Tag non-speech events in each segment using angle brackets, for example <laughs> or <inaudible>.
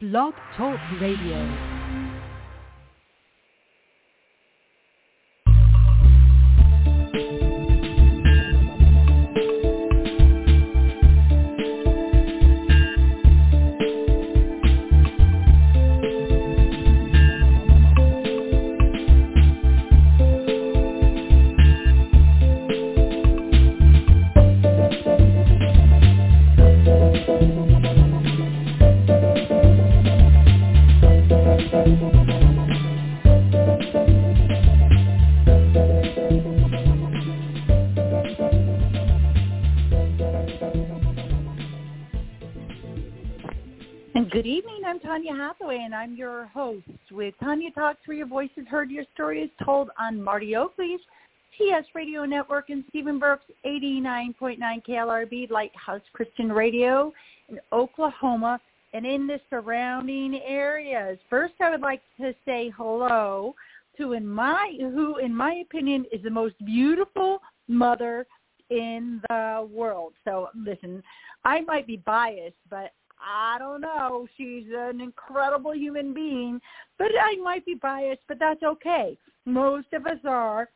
Blog Talk Radio. I'm your host with Tanya Talks, where your voice is heard, your story is told on Marty Oakley's TS Radio Network and Stephen Burke's 89.9 KLRB Lighthouse Christian Radio in Oklahoma and in the surrounding areas. First, I would like to say hello to in my who, in my opinion, is the most beautiful mother in the world. So listen, I might be biased, but I don't know. She's an incredible human being, but I might be biased, but that's okay. Most of us are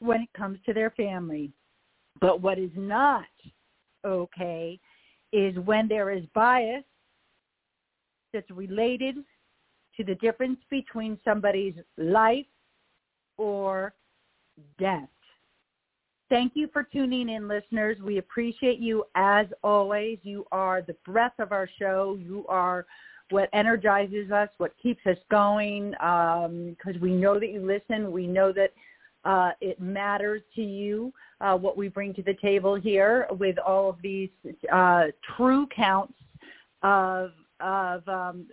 when it comes to their family. But what is not okay is when there is bias that's related to the difference between somebody's life or death. Thank you for tuning in, listeners. We appreciate you as always. You are the breath of our show. You are what energizes us, what keeps us going, because um, we know that you listen. We know that uh, it matters to you uh, what we bring to the table here with all of these uh, true counts of, of um,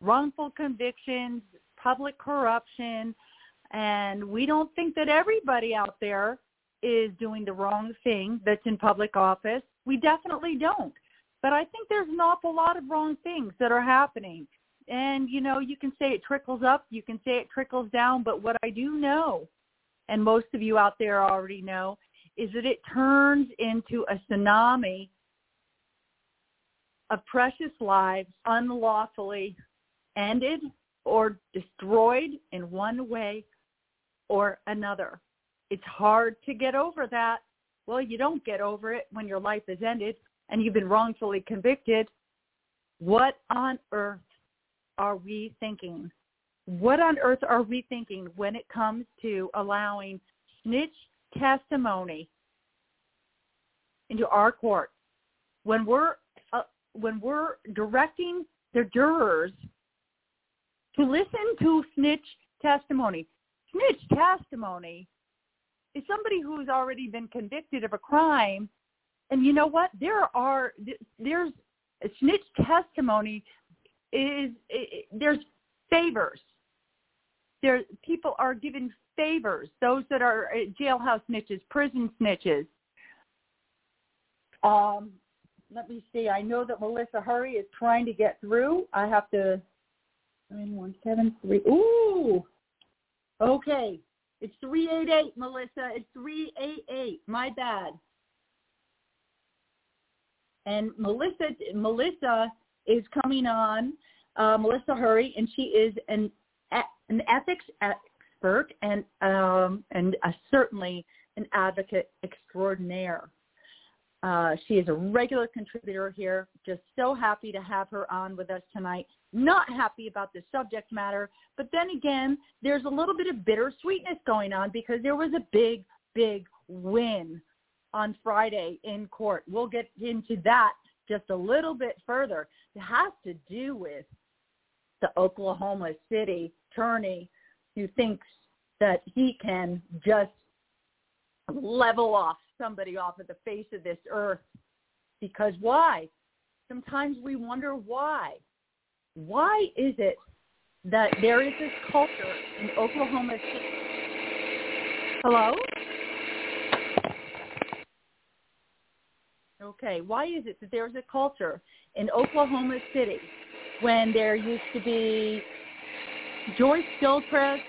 wrongful convictions, public corruption, and we don't think that everybody out there is doing the wrong thing that's in public office. We definitely don't. But I think there's an awful lot of wrong things that are happening. And, you know, you can say it trickles up, you can say it trickles down, but what I do know, and most of you out there already know, is that it turns into a tsunami of precious lives unlawfully ended or destroyed in one way or another. It's hard to get over that. Well, you don't get over it when your life is ended and you've been wrongfully convicted. What on earth are we thinking? What on earth are we thinking when it comes to allowing snitch testimony into our court? When we're uh, when we're directing the jurors to listen to snitch testimony. Snitch testimony is somebody who's already been convicted of a crime. And you know what? There are there's snitch testimony is there's favors. There people are given favors. Those that are uh, jailhouse snitches, prison snitches. Um, let me see. I know that Melissa Hurry is trying to get through. I have to nine one seven three. Ooh. Okay. It's 388, Melissa. It's 388. My bad. And Melissa, Melissa is coming on, uh, Melissa Hurry, and she is an an ethics expert and um, and a, certainly an advocate extraordinaire. Uh, she is a regular contributor here. Just so happy to have her on with us tonight. Not happy about the subject matter, but then again, there's a little bit of bittersweetness going on because there was a big, big win on Friday in court. We'll get into that just a little bit further. It has to do with the Oklahoma City attorney who thinks that he can just level off somebody off of the face of this earth. Because why? Sometimes we wonder why. Why is it that there is this culture in Oklahoma City? Hello? Okay, why is it that there's a culture in Oklahoma City when there used to be Joyce Gilchrist,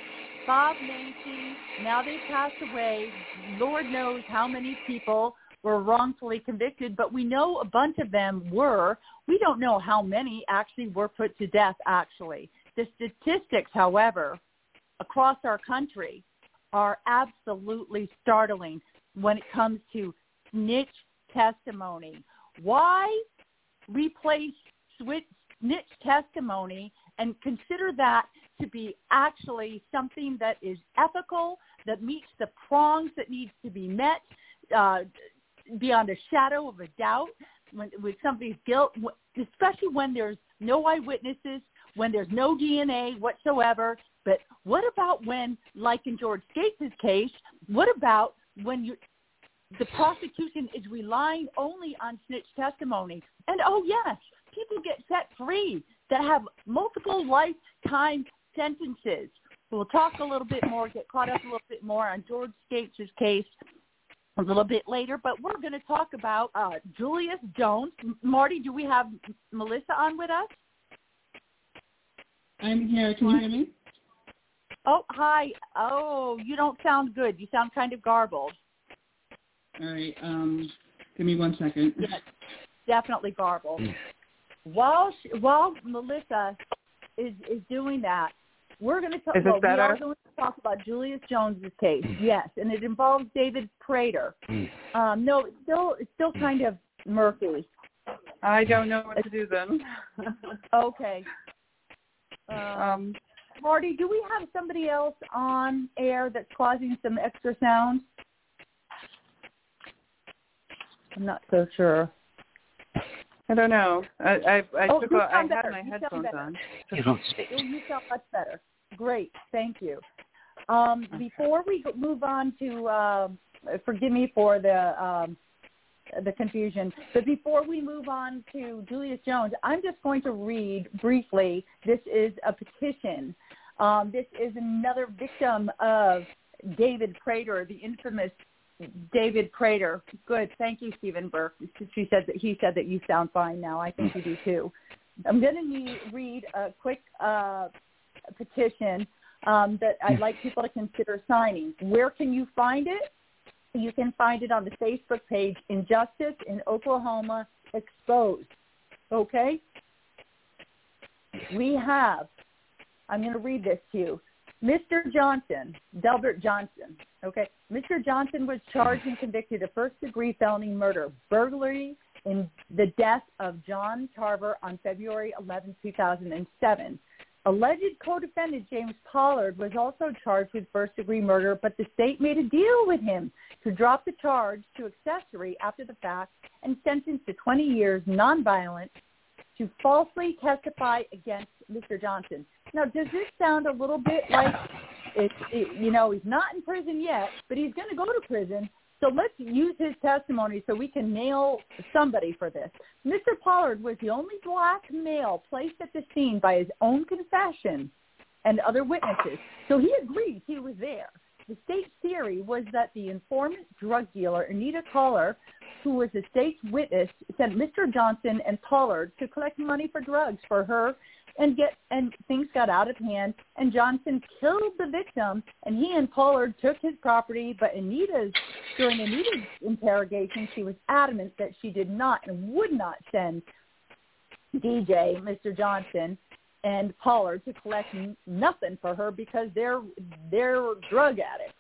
Bob Macy, now they've passed away. Lord knows how many people were wrongfully convicted, but we know a bunch of them were. We don't know how many actually were put to death, actually. The statistics, however, across our country are absolutely startling when it comes to snitch testimony. Why replace snitch testimony and consider that to be actually something that is ethical, that meets the prongs that needs to be met uh, beyond a shadow of a doubt when, with somebody's guilt, especially when there's no eyewitnesses, when there's no DNA whatsoever. But what about when, like in George Skatzes' case, what about when you, the prosecution is relying only on snitch testimony? And oh yes, people get set free that have multiple lifetime sentences. We'll talk a little bit more, get caught up a little bit more on George Skatzes' case a little bit later, but we're going to talk about uh, Julius Jones. Marty, do we have Melissa on with us? I'm here. Can you hear me? Oh, hi. Oh, you don't sound good. You sound kind of garbled. All right. Um, give me one second. Yes, definitely garbled. Hmm. while she, while Melissa is is doing that, we're going to talk. Is this well, better? We are going to talk about Julius Jones's case. Yes, and it involves David Prater. Hmm. Um, no, it's still it's still kind of murky. I don't know what to do then. <laughs> okay. Um, um, Marty, do we have somebody else on air that's causing some extra sound? I'm not so sure. I don't know. I I, I oh, took you a, I sound had better. my You headphones sound on. You don't speak. You sound much better. Great, thank you. Um, before we move on to, uh, forgive me for the um, the confusion, but before we move on to Julius Jones, I'm just going to read briefly. This is a petition. Um, this is another victim of David Prater, the infamous David Prater. Good, thank you, Stephen Burke. She said that he said that you sound fine now. I think you do too. I'm going to read a quick uh, petition um, that I'd like people to consider signing. Where can you find it? You can find it on the Facebook page Injustice in Oklahoma Exposed. Okay? We have, I'm going to read this to you. Mr. Johnson, Delbert Johnson, okay? Mr. Johnson was charged and convicted of first-degree felony murder, burglary, in the death of John Tarver on February 11, 2007. Alleged co-defendant James Pollard was also charged with first-degree murder, but the state made a deal with him to drop the charge to accessory after the fact and sentenced to 20 years nonviolent to falsely testify against Mr. Johnson. Now, does this sound a little bit like it's, it, you know, he's not in prison yet, but he's going to go to prison. So let's use his testimony so we can nail somebody for this. Mr. Pollard was the only black male placed at the scene by his own confession and other witnesses. So he agreed he was there. The state's theory was that the informant drug dealer, Anita Collar, who was the state's witness, sent Mr. Johnson and Pollard to collect money for drugs for her and get and things got out of hand and Johnson killed the victim and he and Pollard took his property but Anita's during Anita's interrogation she was adamant that she did not and would not send DJ Mr. Johnson and Pollard to collect nothing for her because they're they're drug addicts.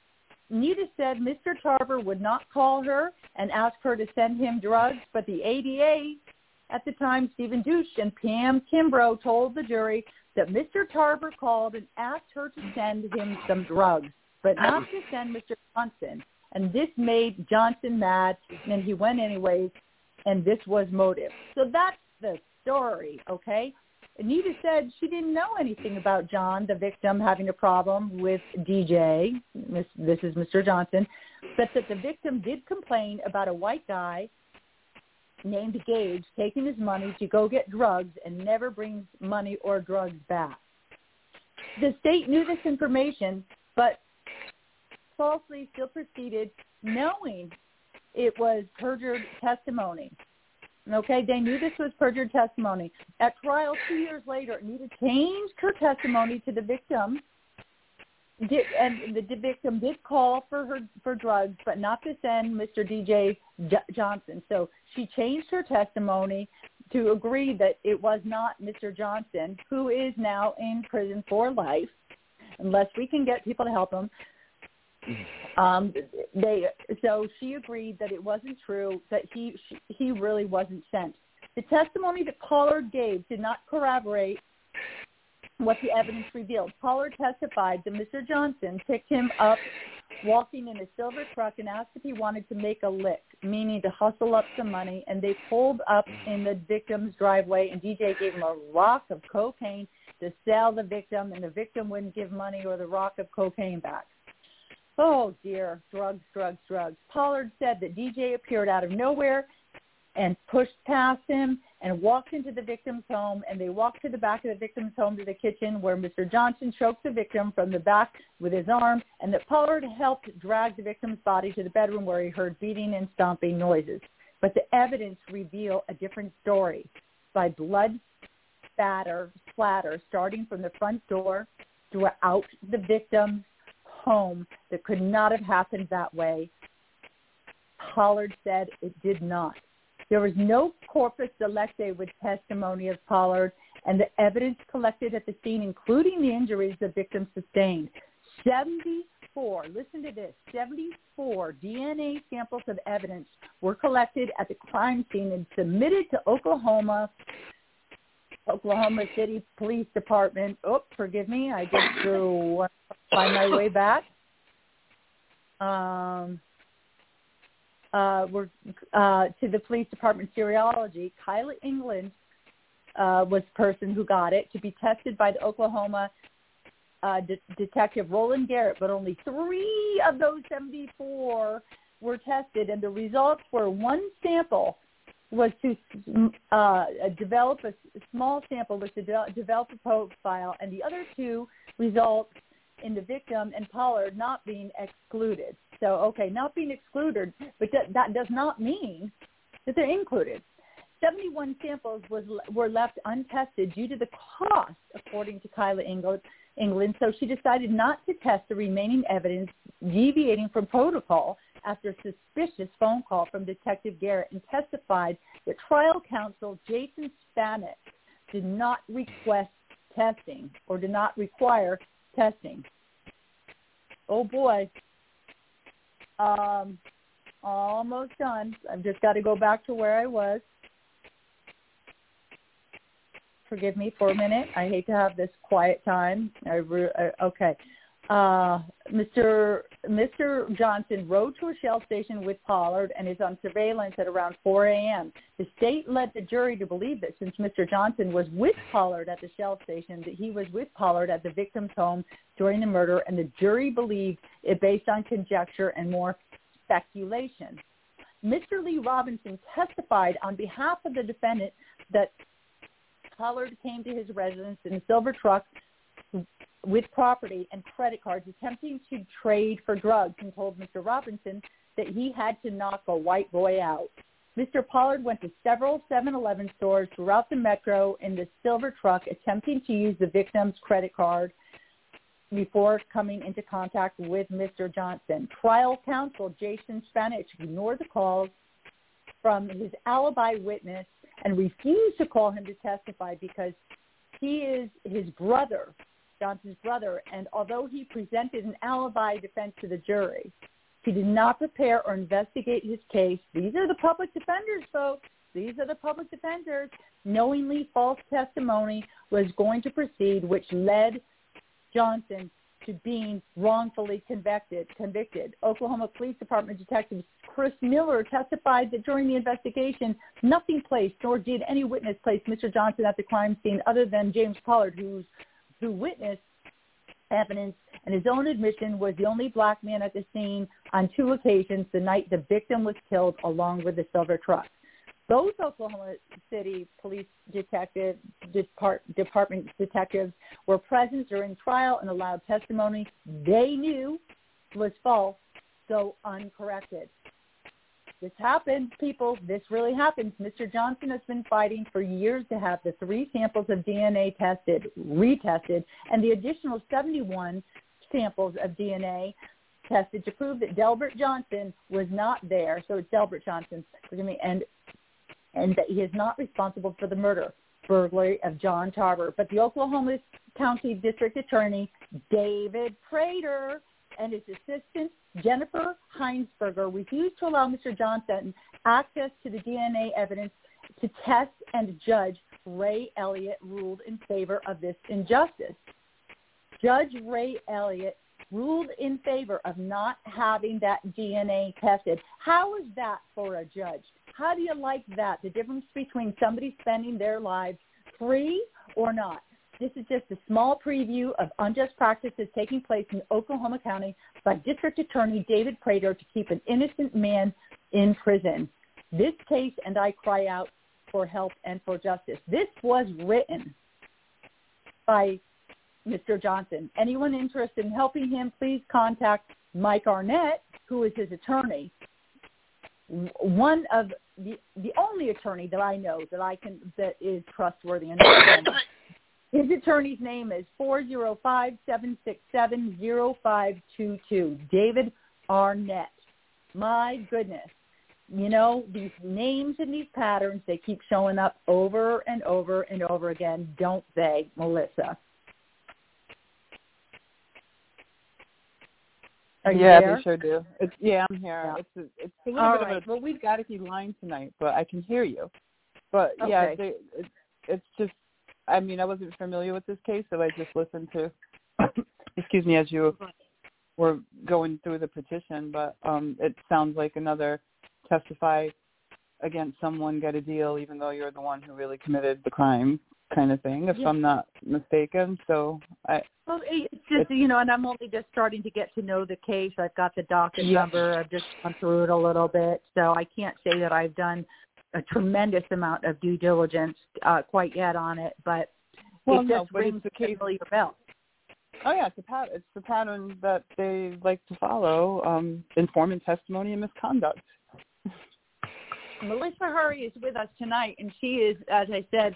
Anita said Mr. Tarver would not call her and ask her to send him drugs, but the ADA at the time, Stephen Douche and Pam Kimbrough told the jury that Mr. Tarver called and asked her to send him some drugs, but not to send Mr. Johnson. And this made Johnson mad, and he went anyways, and this was motive. So that's the story, okay? Anita said she didn't know anything about John, the victim, having a problem with DJ. This, this is Mr. Johnson, but that the victim did complain about a white guy named Gage taking his money to go get drugs and never brings money or drugs back. The state knew this information, but falsely still proceeded knowing it was perjured testimony. Okay, they knew this was perjured testimony. At trial two years later, Anita changed her testimony to the victim did, and the, the victim did call for her for drugs, but not to send Mr. DJ J- Johnson. So she changed her testimony to agree that it was not Mr. Johnson, who is now in prison for life, unless we can get people to help him. <clears throat> Um, they so she agreed that it wasn't true that he he really wasn't sent. The testimony that caller gave did not corroborate what the evidence revealed. Pollard testified that Mr. Johnson picked him up walking in a silver truck and asked if he wanted to make a lick, meaning to hustle up some money, and they pulled up in the victim's driveway, and DJ gave him a rock of cocaine to sell the victim, and the victim wouldn't give money or the rock of cocaine back. Oh dear, drugs, drugs, drugs. Pollard said that DJ appeared out of nowhere and pushed past him and walked into the victim's home and they walked to the back of the victim's home to the kitchen where Mr. Johnson choked the victim from the back with his arm and that Pollard helped drag the victim's body to the bedroom where he heard beating and stomping noises. But the evidence reveal a different story by blood spatter, splatter starting from the front door throughout the victim's home that could not have happened that way. Pollard said it did not. There was no corpus delicti with testimony of Pollard, and the evidence collected at the scene, including the injuries the victim sustained. 74, listen to this, 74 DNA samples of evidence were collected at the crime scene and submitted to Oklahoma Oklahoma City Police Department. Oh, forgive me, I just threw find my way back. Um, uh, were uh, to the police department serology. Kyla England uh, was the person who got it to be tested by the Oklahoma uh, de- detective Roland Garrett, but only three of those 74 were tested, and the results were one sample was to uh, develop a small sample was to de- develop a profile, and the other two results in the victim and Pollard not being excluded. So, okay, not being excluded, but that, that does not mean that they're included. 71 samples was, were left untested due to the cost, according to Kyla England, England. So she decided not to test the remaining evidence, deviating from protocol after a suspicious phone call from Detective Garrett and testified that trial counsel Jason Spanik did not request testing or did not require testing. Oh boy. Um, almost done. I've just got to go back to where I was. Forgive me for a minute. I hate to have this quiet time. I re- okay uh, Mr. Mr. Johnson rode to a shell station with Pollard and is on surveillance at around 4 a.m. The state led the jury to believe that since Mr. Johnson was with Pollard at the shell station, that he was with Pollard at the victim's home during the murder, and the jury believed it based on conjecture and more speculation. Mr. Lee Robinson testified on behalf of the defendant that Pollard came to his residence in a silver truck with property and credit cards attempting to trade for drugs and told Mr. Robinson that he had to knock a white boy out. Mr. Pollard went to several 7-Eleven stores throughout the metro in the silver truck attempting to use the victim's credit card before coming into contact with Mr. Johnson. Trial counsel Jason Spanik ignored the calls from his alibi witness and refused to call him to testify because he is his brother Johnson's brother, and although he presented an alibi defense to the jury, he did not prepare or investigate his case. These are the public defenders, folks. These are the public defenders. Knowingly false testimony was going to proceed, which led Johnson to being wrongfully convicted. Convicted. Oklahoma Police Department Detective Chris Miller testified that during the investigation, nothing placed nor did any witness place Mr. Johnson at the crime scene other than James Pollard, who's who witnessed evidence and his own admission was the only black man at the scene on two occasions the night the victim was killed along with the silver truck. Both Oklahoma City Police Detective Depart, Department detectives were present during trial and allowed testimony they knew was false, so uncorrected. This happened, people. This really happens. Mr. Johnson has been fighting for years to have the three samples of DNA tested, retested, and the additional 71 samples of DNA tested to prove that Delbert Johnson was not there. So it's Delbert Johnson, forgive me, and and that he is not responsible for the murder burglary of John Tarver. But the Oklahoma County District Attorney David Prater and his assistant Jennifer Heinsberger refused to allow Mr. Johnson access to the DNA evidence to test and judge. Ray Elliott ruled in favor of this injustice. Judge Ray Elliott ruled in favor of not having that DNA tested. How is that for a judge? How do you like that? The difference between somebody spending their lives free or not. This is just a small preview of unjust practices taking place in Oklahoma County by District Attorney David Prater to keep an innocent man in prison. This case, and I cry out for help and for justice. This was written by Mr. Johnson. Anyone interested in helping him, please contact Mike Arnett, who is his attorney. One of the the only attorney that I know that I can that is trustworthy and his attorney's name is four zero five seven six seven zero five two two. David Arnett. My goodness. You know, these names and these patterns, they keep showing up over and over and over again, don't they, Melissa? Yeah, there? they sure do. It's yeah, I'm here. Yeah. It's a, it's a little All bit right. of a well, we've got to keep line tonight, but I can hear you. But yeah, Okay. they, it, it's just. I mean, I wasn't familiar with this case, so I just listened to. <coughs> excuse me, as you were going through the petition, but um, it sounds like another testify against someone get a deal, even though you're the one who really committed the crime, kind of thing, if Yeah. I'm not mistaken. So I, Well, it's just you know, and I'm only just starting to get to know the case. I've got the docket Yeah. number. I've just gone through it a little bit, so I can't say that I've done a tremendous amount of due diligence uh, quite yet on it. But well, it no, just but rings it's the a case. familiar bell. Oh yeah, it's a pat. It's the pattern that they like to follow: um, informant testimony and misconduct. Melissa Hurry is with us tonight, and she is, as I said,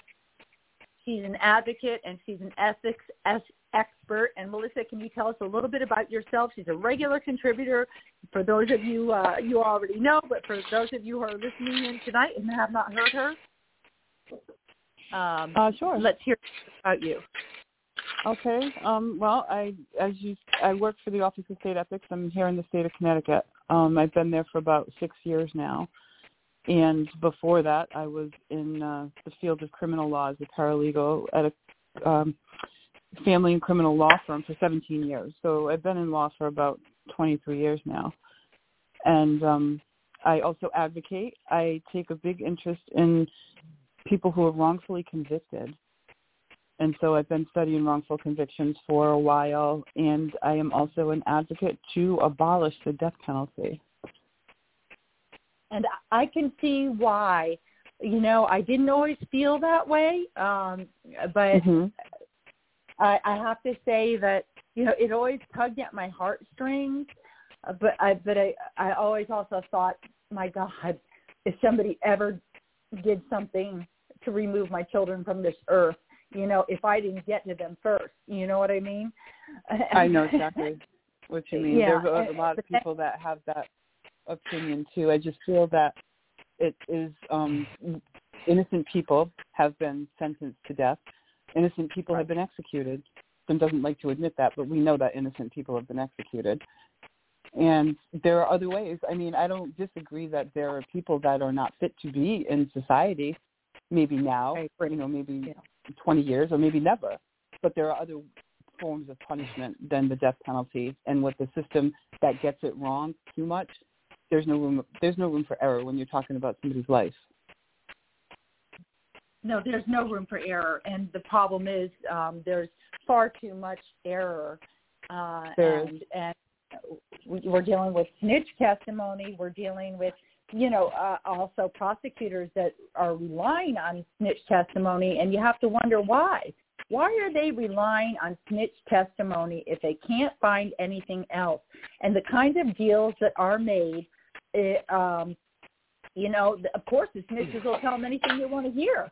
she's an advocate and she's an ethics es- expert. And Melissa, can you tell us a little bit about yourself? She's a regular contributor. For those of you uh, you already know, but for those of you who are listening in tonight and have not heard her, um, Uh, sure. let's hear about you. Okay. Um, well, I as you I work for the Office of State Ethics. I'm here in the state of Connecticut. Um, I've been there for about six years now, and before that, I was in uh, the field of criminal law as a paralegal at a um, family and criminal law firm for 17 years. So I've been in law for about 23 years now, and um, I also advocate. I take a big interest in people who are wrongfully convicted and so I've been studying wrongful convictions for a while, and I am also an advocate to abolish the death penalty. And I can see why. You know, I didn't always feel that way, um, but hmm I, I have to say that you know it always tugged at my heartstrings, uh, but I but I I always also thought, my God, if somebody ever did something to remove my children from this earth, you know, if I didn't get to them first, you know what I mean? I know <laughs> exactly what you mean. Yeah, There's a, a lot of people that have that opinion too. I just feel that it is um, innocent people have been sentenced to death. Innocent people have been executed. Some doesn't like to admit that, but we know that innocent people have been executed. And there are other ways. I mean, I don't disagree that there are people that are not fit to be in society. Maybe now, Right. or, you know, maybe Yeah. 20 years or maybe never. But there are other forms of punishment than the death penalty. And with the system that gets it wrong too much, there's no room. There's no room for error when you're talking about somebody's life. No, there's no room for error, and the problem is um, there's far too much error, uh, is. and and we- we're dealing with snitch testimony. We're dealing with you know uh, also prosecutors that are relying on snitch testimony, and you have to wonder why. Why are they relying on snitch testimony if they can't find anything else? And the kinds of deals that are made, it, um, you know, the- of course the snitches will tell them anything they want to hear.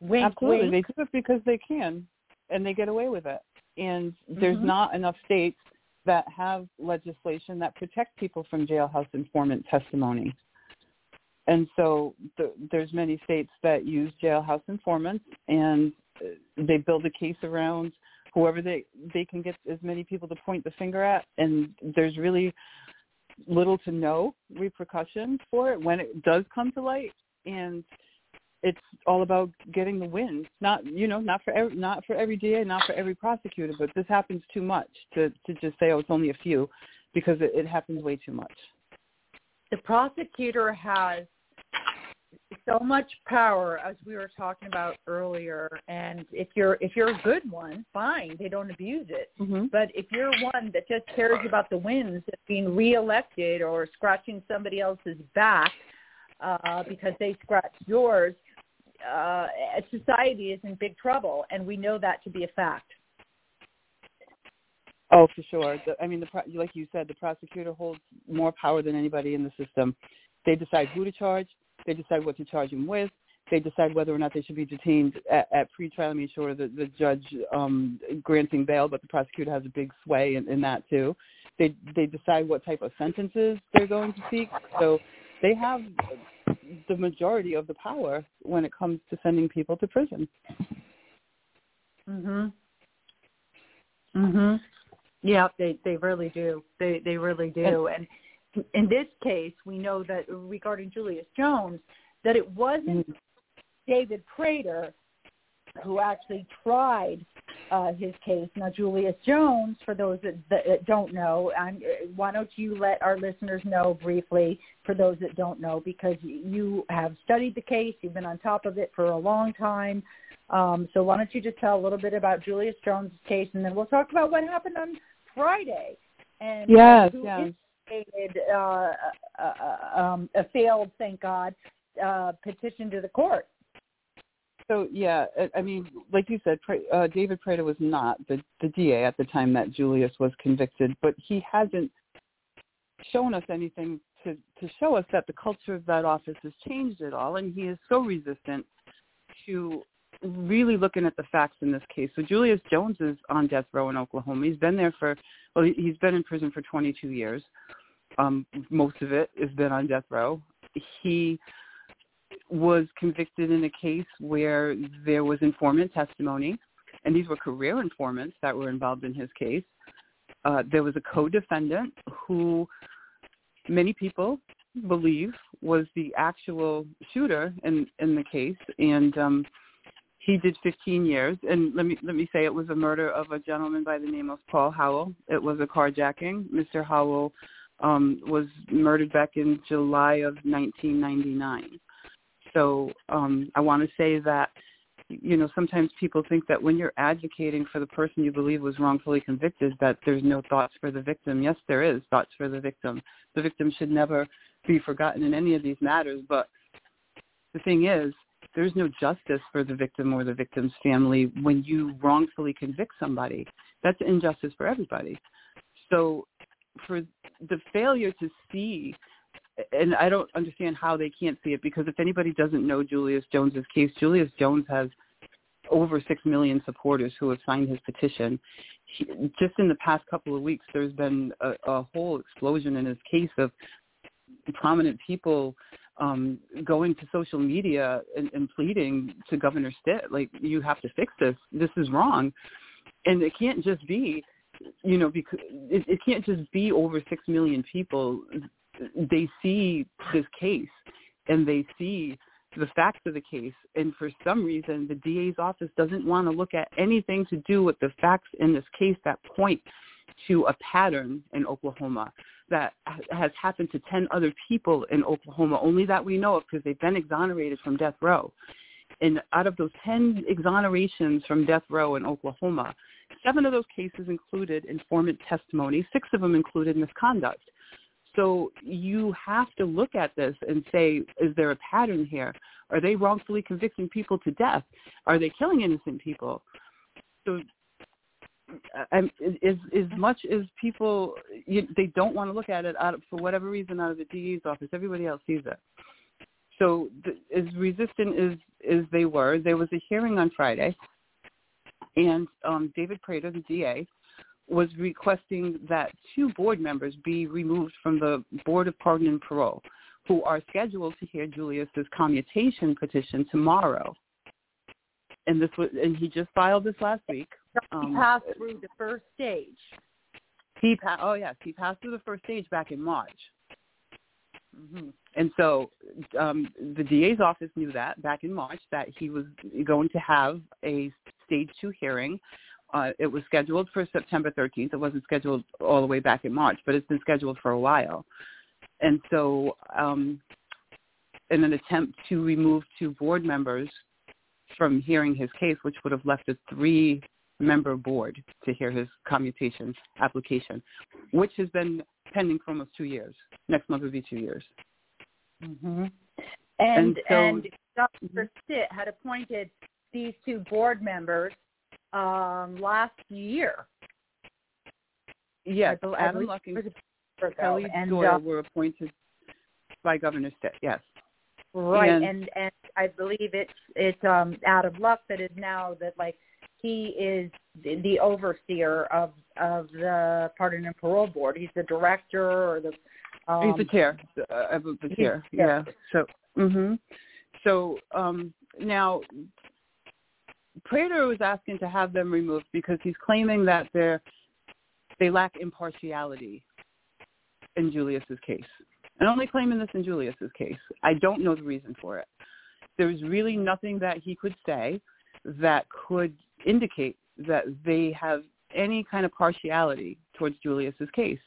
Wink, Absolutely, wink. they do it because they can, and they get away with it. And there's Mhm. not enough states that have legislation that protect people from jailhouse informant testimony. And so the, there's many states that use jailhouse informants, and they build a case around whoever they they can get as many people to point the finger at, and there's really little to no repercussion for it when it does come to light, and it's all about getting the wins. Not you know not for every, not for every DA, not for every prosecutor, but this happens too much to to just say oh it's only a few, because it, it happens way too much. The prosecutor has so much power as we were talking about earlier and if you're if you're a good one fine they don't abuse it mm-hmm. but if you're one that just cares about the wins of being reelected or scratching somebody else's back uh because they scratched yours uh society is in big trouble and we know that to be a fact Oh, for sure. The, I mean, the like you said, the prosecutor holds more power than anybody in the system. They decide who to charge. They decide what to charge him with. They decide whether or not they should be detained at, at pretrial. I mean, sure, the, the judge um, granting bail, but the prosecutor has a big sway in, in that too. They they decide what type of sentences they're going to seek. So they have the majority of the power when it comes to sending people to prison. Mhm. Mhm. Yeah, they they really do. They they really do. And, in this case, we know that regarding Julius Jones, that it wasn't mm. David Prater who actually tried uh, his case. Now, Julius Jones, for those that, that don't know, I'm, why don't you let our listeners know briefly, for those that don't know, because you have studied the case, you've been on top of it for a long time. Um, so why don't you just tell a little bit about Julius Jones' case, and then we'll talk about what happened on Friday. And yes, who yes uh, uh, uh, um, a failed, thank God, uh, petition to the court. So yeah, I mean, like you said, uh, David Prater was not the, the DA at the time that Julius was convicted, but he hasn't shown us anything to to show us that the culture of that office has changed at all, and he is so resistant to really looking at the facts in this case. So Julius Jones is on death row in Oklahoma. He's been there for well, he's been in prison for 22 years. Um, most of it has been on death row. He was convicted in a case where there was informant testimony, and these were career informants that were involved in his case. Uh, there was a co-defendant who many people believe was the actual shooter in in the case, and um, he did 15 years, and let me let me say it was a murder of a gentleman by the name of Paul Howell. It was a carjacking. Mr. Howell um, was murdered back in July of 1999. So um, I want to say that you know sometimes people think that when you're advocating for the person you believe was wrongfully convicted that there's no thoughts for the victim. Yes, there is thoughts for the victim. The victim should never be forgotten in any of these matters, but the thing is there's no justice for the victim or the victim's family when you wrongfully convict somebody. That's injustice for everybody. So for the failure to see and I don't understand how they can't see it because if anybody doesn't know Julius Jones's case, Julius Jones has over six million supporters who have signed his petition. He, just in the past couple of weeks, there's been a, a whole explosion in his case of prominent people um, going to social media and, and pleading to Governor Stitt, like, you have to fix this. This is wrong. And it can't just be, you know, because it, it can't just be over six million people. They see this case and they see the facts of the case. And for some reason, the DA's office doesn't want to look at anything to do with the facts in this case that point to a pattern in Oklahoma that has happened to 10 other people in Oklahoma, only that we know of because they've been exonerated from death row. And out of those 10 exonerations from death row in Oklahoma, seven of those cases included informant testimony. Six of them included misconduct. So you have to look at this and say, is there a pattern here? Are they wrongfully convicting people to death? Are they killing innocent people? So I'm, as as much as people you, they don't want to look at it out of, for whatever reason out of the DA's office, everybody else sees it. So the, as resistant as as they were, there was a hearing on Friday, and um, David Prater, the DA, was requesting that two board members be removed from the Board of Pardon and Parole, who are scheduled to hear Julius's commutation petition tomorrow. And this was, and he just filed this last week. Um, he passed through the first stage. He passed. Oh yes, he passed through the first stage back in March. Mm-hmm. And so um, the DA's office knew that back in March that he was going to have a stage two hearing. Uh, it was scheduled for September 13th. It wasn't scheduled all the way back in March, but it's been scheduled for a while. And so, um, in an attempt to remove two board members from hearing his case, which would have left a three-member board to hear his commutation application, which has been pending for almost two years. Next month would be two years. Mm-hmm. And and, so, and Dr. Stitt had appointed these two board members um, last year. Yes, Adam Luck and Kelly and, Doyle uh, were appointed by Governor Stitt. Yes. Right, and, and and I believe it's it's um Adam Luck that is now that like he is the overseer of of the pardon and parole board. He's the director or the um, he's the chair. Uh, the chair. Yeah. So mhm. So um now Prater was asking to have them removed because he's claiming that they're they lack impartiality in Julius's case. And only claiming this in Julius's case. I don't know the reason for it. There was really nothing that he could say that could indicate that they have any kind of partiality towards Julius's case.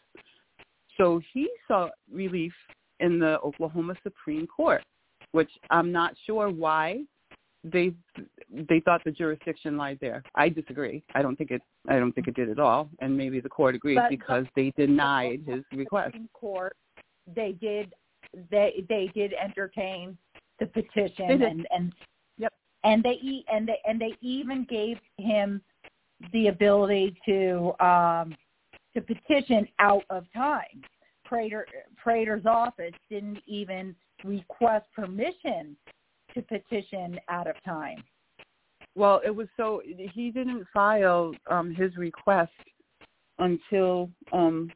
So he saw relief in the Oklahoma Supreme Court, which I'm not sure why they they thought the jurisdiction lied there. I disagree. I don't think it. I don't think it did at all. And maybe the court agreed but, because they denied his request. Court, they did. They they did entertain the petition and and yep. And they and they and they even gave him the ability to um to petition out of time. Prater Prater's office didn't even request permission to petition out of time. Well, it was so he didn't file um, his request until um,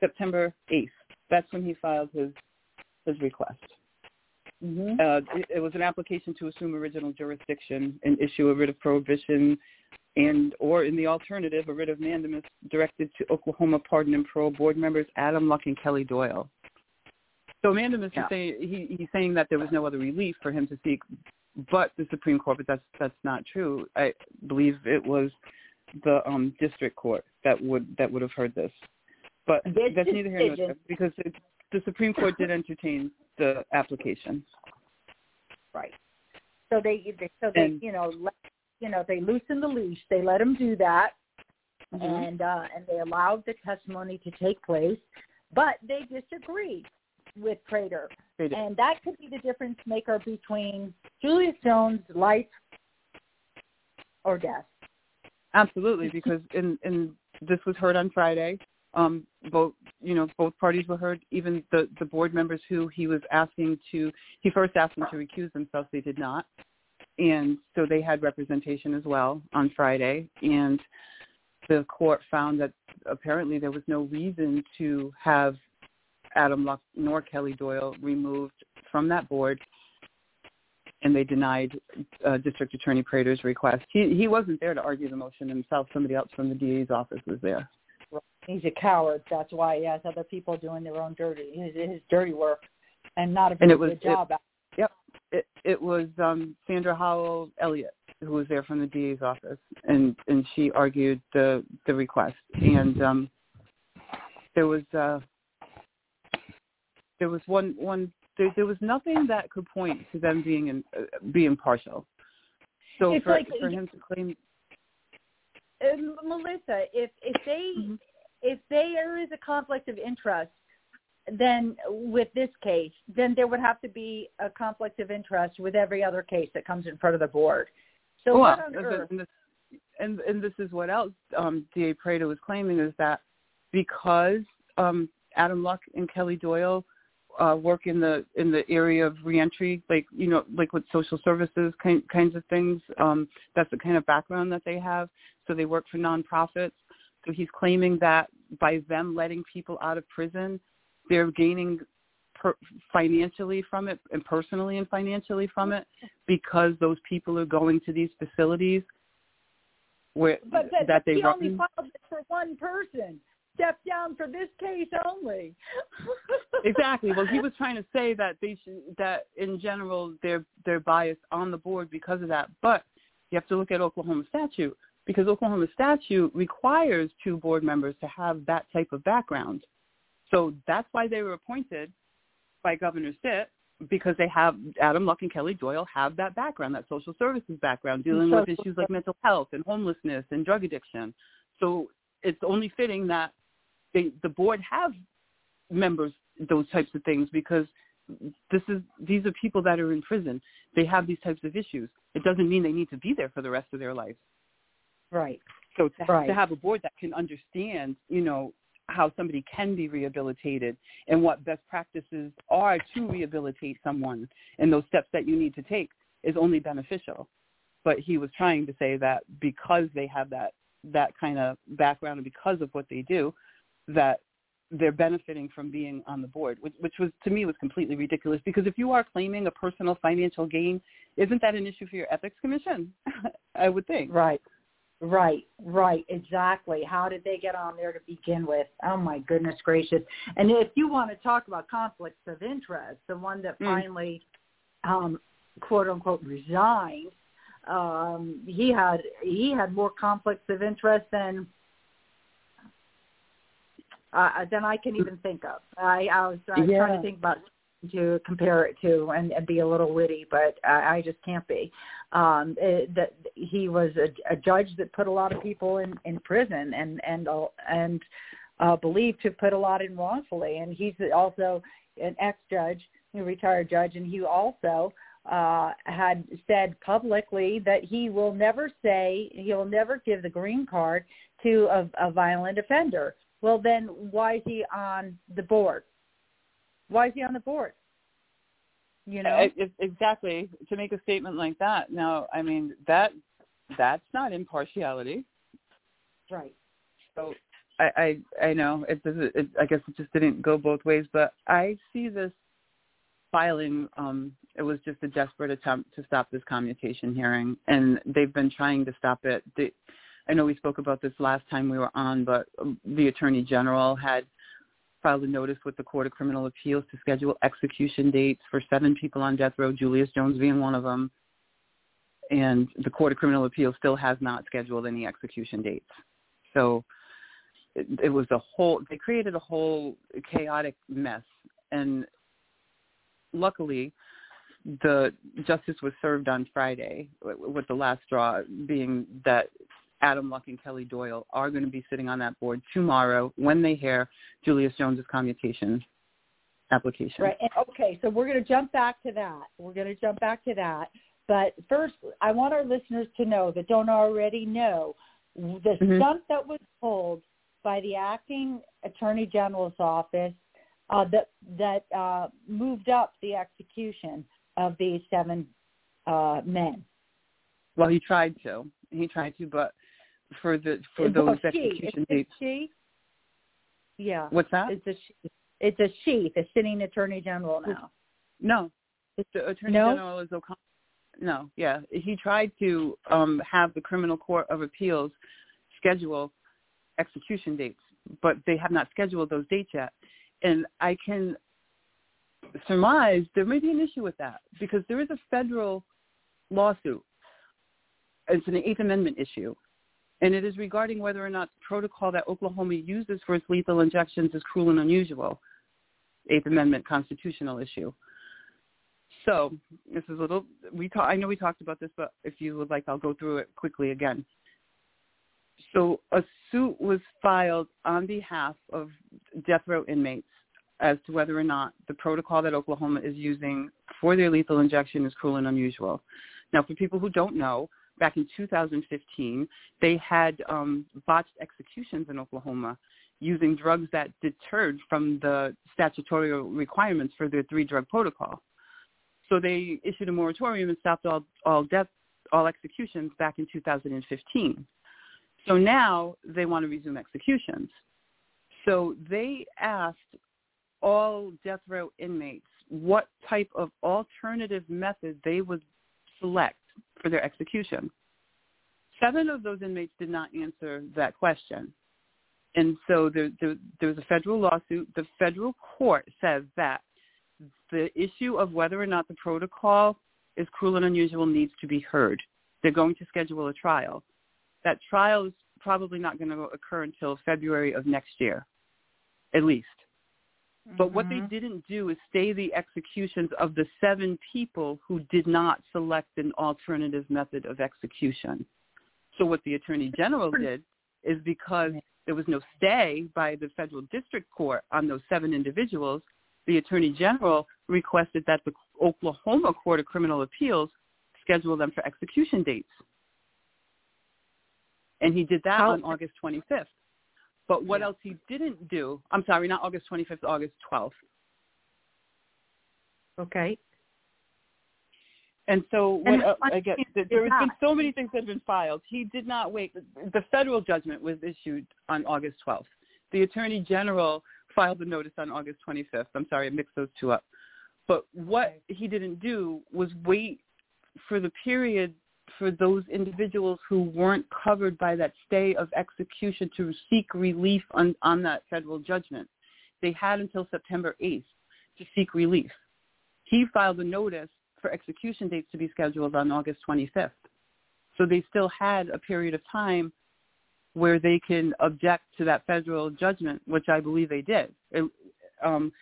September 8th. That's when he filed his his request. Mm-hmm. Uh, it, it was an application to assume original jurisdiction and issue a writ of prohibition and or in the alternative, a writ of mandamus directed to Oklahoma Pardon and Parole Board members Adam Luck and Kelly Doyle. So mandamus yeah. is saying he, he's saying that there was no other relief for him to seek, but the Supreme Court. But that's that's not true. I believe it was the um, district court that would that would have heard this. But this that's neither here nor there because it, the Supreme Court did entertain the application. Right. So they, they so they and, you know let, you know they loosened the leash. They let him do that, mm-hmm. and uh, and they allowed the testimony to take place, but they disagreed with Prater. And that could be the difference maker between Julius Jones' life or death. Absolutely, because in in this was heard on Friday. Um, both you know both parties were heard. Even the the board members who he was asking to he first asked them to recuse themselves. They did not, and so they had representation as well on Friday. And the court found that apparently there was no reason to have Adam Luck nor Kelly Doyle removed from that board, and they denied uh, District Attorney Prater's request. He he wasn't there to argue the motion himself. Somebody else from the DA's office was there. He's a coward. That's why he has other people doing their own dirty his, his dirty work, and not a very was, good job. It, yep, it it was um, Sandra Howell Elliott who was there from the DA's office, and and she argued the the request, and um, there was. Uh, there was one one there, there was nothing that could point to them being in, uh, being partial. So it's for like, for him to claim, uh, Melissa, if if they mm-hmm. if there is a conflict of interest, then with this case, then there would have to be a conflict of interest with every other case that comes in front of the board. So well, what on earth? And this, and, and this is what else um, D.A. Prater was claiming is that because um, Adam Luck and Kelly Doyle uh, work in the in the area of reentry, like you know, like with social services kind, kinds of things. Um, that's the kind of background that they have. So they work for nonprofits. So he's claiming that by them letting people out of prison, they're gaining per- financially from it and personally and financially from it because those people are going to these facilities where but that, that they he run. only filed it for one person. Step down for this case only. <laughs> exactly. Well, he was trying to say that they should, that in general they're they're biased on the board because of that. But you have to look at Oklahoma statute because Oklahoma statute requires two board members to have that type of background. So that's why they were appointed by Governor Stitt because they have Adam Luck and Kelly Doyle have that background, that social services background, dealing with issues like mental health and homelessness and drug addiction. So it's only fitting that they, the board have members those types of things because this is these are people that are in prison. They have these types of issues. It doesn't mean they need to be there for the rest of their life. Right. So to, Right. to have a board that can understand, you know, how somebody can be rehabilitated and what best practices are to rehabilitate someone and those steps that you need to take is only beneficial. But he was trying to say that because they have that that kind of background and because of what they do, that they're benefiting from being on the board, which, which was to me was completely ridiculous. Because if you are claiming a personal financial gain, isn't that an issue for your ethics commission? <laughs> I would think. Right. Right, right, exactly. How did they get on there to begin with? Oh my goodness gracious! And if you want to talk about conflicts of interest, the one that Mm. finally, um, quote unquote, resigned, um, he had he had more conflicts of interest than uh, than I can even think of. I, I was, I was trying to think about to compare it to and, and be a little witty, but I, I just can't be. Um, it, that he was a, a judge that put a lot of people in, in prison and and and uh, believed to put a lot in wrongfully. And he's also an ex-judge, a retired judge, and he also uh, had said publicly that he will never say he'll never give the green card to a, a violent offender. Well, then why is he on the board? Why is he on the board? You know, exactly. To make a statement like that. Now, I mean that that's not impartiality. right? So I I, I know it doesn't. It, I guess it just didn't go both ways. But I see this filing. Um, it was just a desperate attempt to stop this commutation hearing, and they've been trying to stop it. They, I know we spoke about this last time we were on, but um, the attorney general had filed a notice with the Court of Criminal Appeals to schedule execution dates for seven people on death row, Julius Jones being one of them. And the Court of Criminal Appeals still has not scheduled any execution dates. So it, it was a whole, they created a whole chaotic mess. And luckily, the justice was served on Friday with the last straw being that Adam Luck and Kelly Doyle are going to be sitting on that board tomorrow when they hear Julius Jones's commutation application. Right. And, okay, so we're going to jump back to that. We're going to jump back to that. But first, I want our listeners to know that don't already know the Mhm. stunt that was pulled by the acting attorney general's office uh, that that uh, moved up the execution of these seven uh, men. Well, he tried to. He tried to, but for the for Well, those she. execution dates, she. Yeah. what's that? It's a she. It's a she, the sitting attorney general now. No, the attorney No? general is O'Connor. No, yeah, he tried to um have the criminal court of appeals schedule execution dates, but they have not scheduled those dates yet. And I can surmise there may be an issue with that because there is a federal lawsuit. It's an Eighth Amendment issue. And it is regarding whether or not the protocol that Oklahoma uses for its lethal injections is cruel and unusual. Eighth Amendment constitutional issue. So this is a little. We talk, I know we talked about this, but if you would like, I'll go through it quickly again. So a suit was filed on behalf of death row inmates as to whether or not the protocol that Oklahoma is using for their lethal injection is cruel and unusual. Now, for people who don't know, back in 2015, they had um, botched executions in Oklahoma using drugs that deterred from the statutory requirements for their three-drug protocol. So they issued a moratorium and stopped all all all executions back in 2015. So now they want to resume executions. So they asked all death row inmates what type of alternative method they would select for their execution. Seven of those inmates did not answer that question. And so there, there, there was a federal lawsuit. The federal court says that the issue of whether or not the protocol is cruel and unusual needs to be heard. They're going to schedule a trial. That trial is probably not going to occur until February of next year, at least. Mm-hmm. But what they mm-hmm. didn't do is stay the executions of the seven people who did not select an alternative method of execution. So what the Attorney General did is because there was no stay by the federal district court on those seven individuals, the Attorney General requested that the Oklahoma Court of Criminal Appeals schedule them for execution dates. And he did that How? on August 25th. But what yeah. else he didn't do, I'm sorry, not August 25th, August 12th. Okay. And so what, uh, I get, there has been so many things that have been filed. He did not wait. The federal judgment was issued on August 12th. The Attorney General filed the notice on August 25th. I'm sorry, I mixed those two up. But what he didn't do was wait for the period for those individuals who weren't covered by that stay of execution to seek relief on, on that federal judgment. They had until September 8th to seek relief. He filed a notice for execution dates to be scheduled on August 25th. So they still had a period of time where they can object to that federal judgment, which I believe they did. It, um,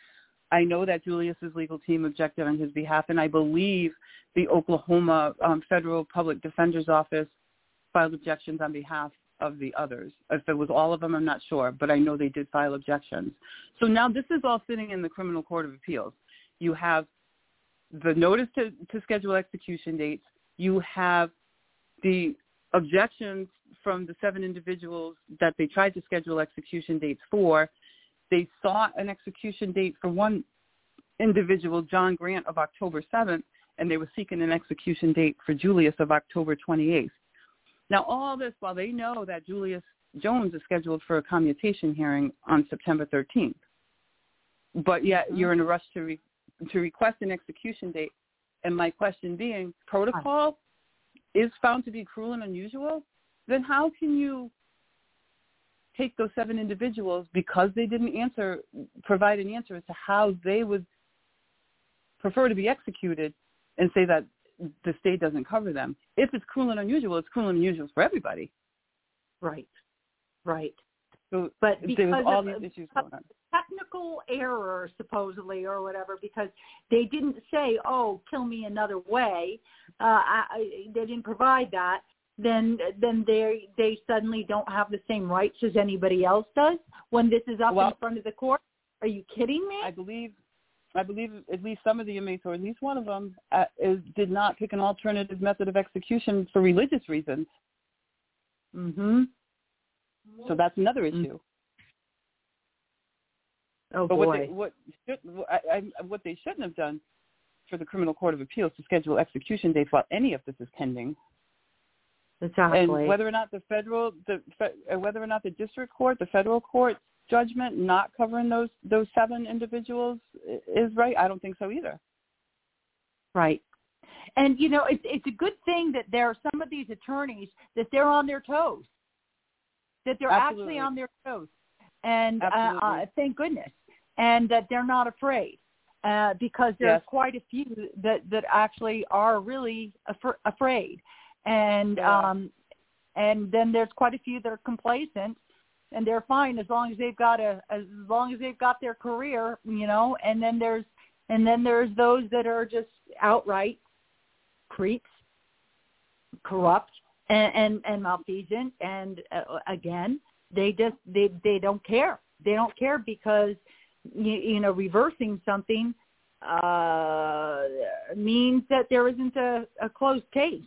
I know that Julius's legal team objected on his behalf, and I believe the Oklahoma um, Federal Public Defender's Office filed objections on behalf of the others. If it was all of them, I'm not sure, but I know they did file objections. So now this is all sitting in the Criminal Court of Appeals. You have the notice to, to schedule execution dates. You have the objections from the seven individuals that they tried to schedule execution dates for. They sought an execution date for one individual, John Grant, of October 7th, and they were seeking an execution date for Julius of October 28th. Now, all this while they know that Julius Jones is scheduled for a commutation hearing on September 13th. But yet mm-hmm. you're in a rush to re- to request an execution date. And my question being, protocol is found to be cruel and unusual, then how can you take those seven individuals because they didn't answer, provide an answer as to how they would prefer to be executed and say that the state doesn't cover them. If it's cruel and unusual, it's cruel and unusual for everybody. Right. Right. So but because all these issues going on. technical error supposedly or whatever, because they didn't say, "Oh, kill me another way," uh, I, I, they didn't provide that. Then, then they they suddenly don't have the same rights as anybody else does when this is up well, in front of the court. Are you kidding me? I believe I believe at least some of the inmates, or at least one of them, uh, is, did not pick an alternative method of execution for religious reasons. Mhm. So that's another mm-hmm. issue. Oh but boy. What they, what, should, I, I, what they shouldn't have done for the Criminal Court of Appeals to schedule execution dates while any of this is pending. Exactly. And whether or not the federal, the uh, whether or not the district court, the federal court judgment not covering those those seven individuals is right, I don't think so either. Right. And you know, it's it's a good thing that there are some of these attorneys that they're on their toes that they're Absolutely. actually on their toes, and uh, uh, thank goodness, and that they're not afraid. Uh, because there's yes. quite a few that that actually are really af- afraid, and yeah. um, and then there's quite a few that are complacent, and they're fine as long as they've got a as long as they've got their career, you know. And then there's and then there's those that are just outright creeps, corrupt, and and, and malfeasant and uh, again they just they they don't care they don't care because you, you know reversing something uh means that there isn't a, a closed case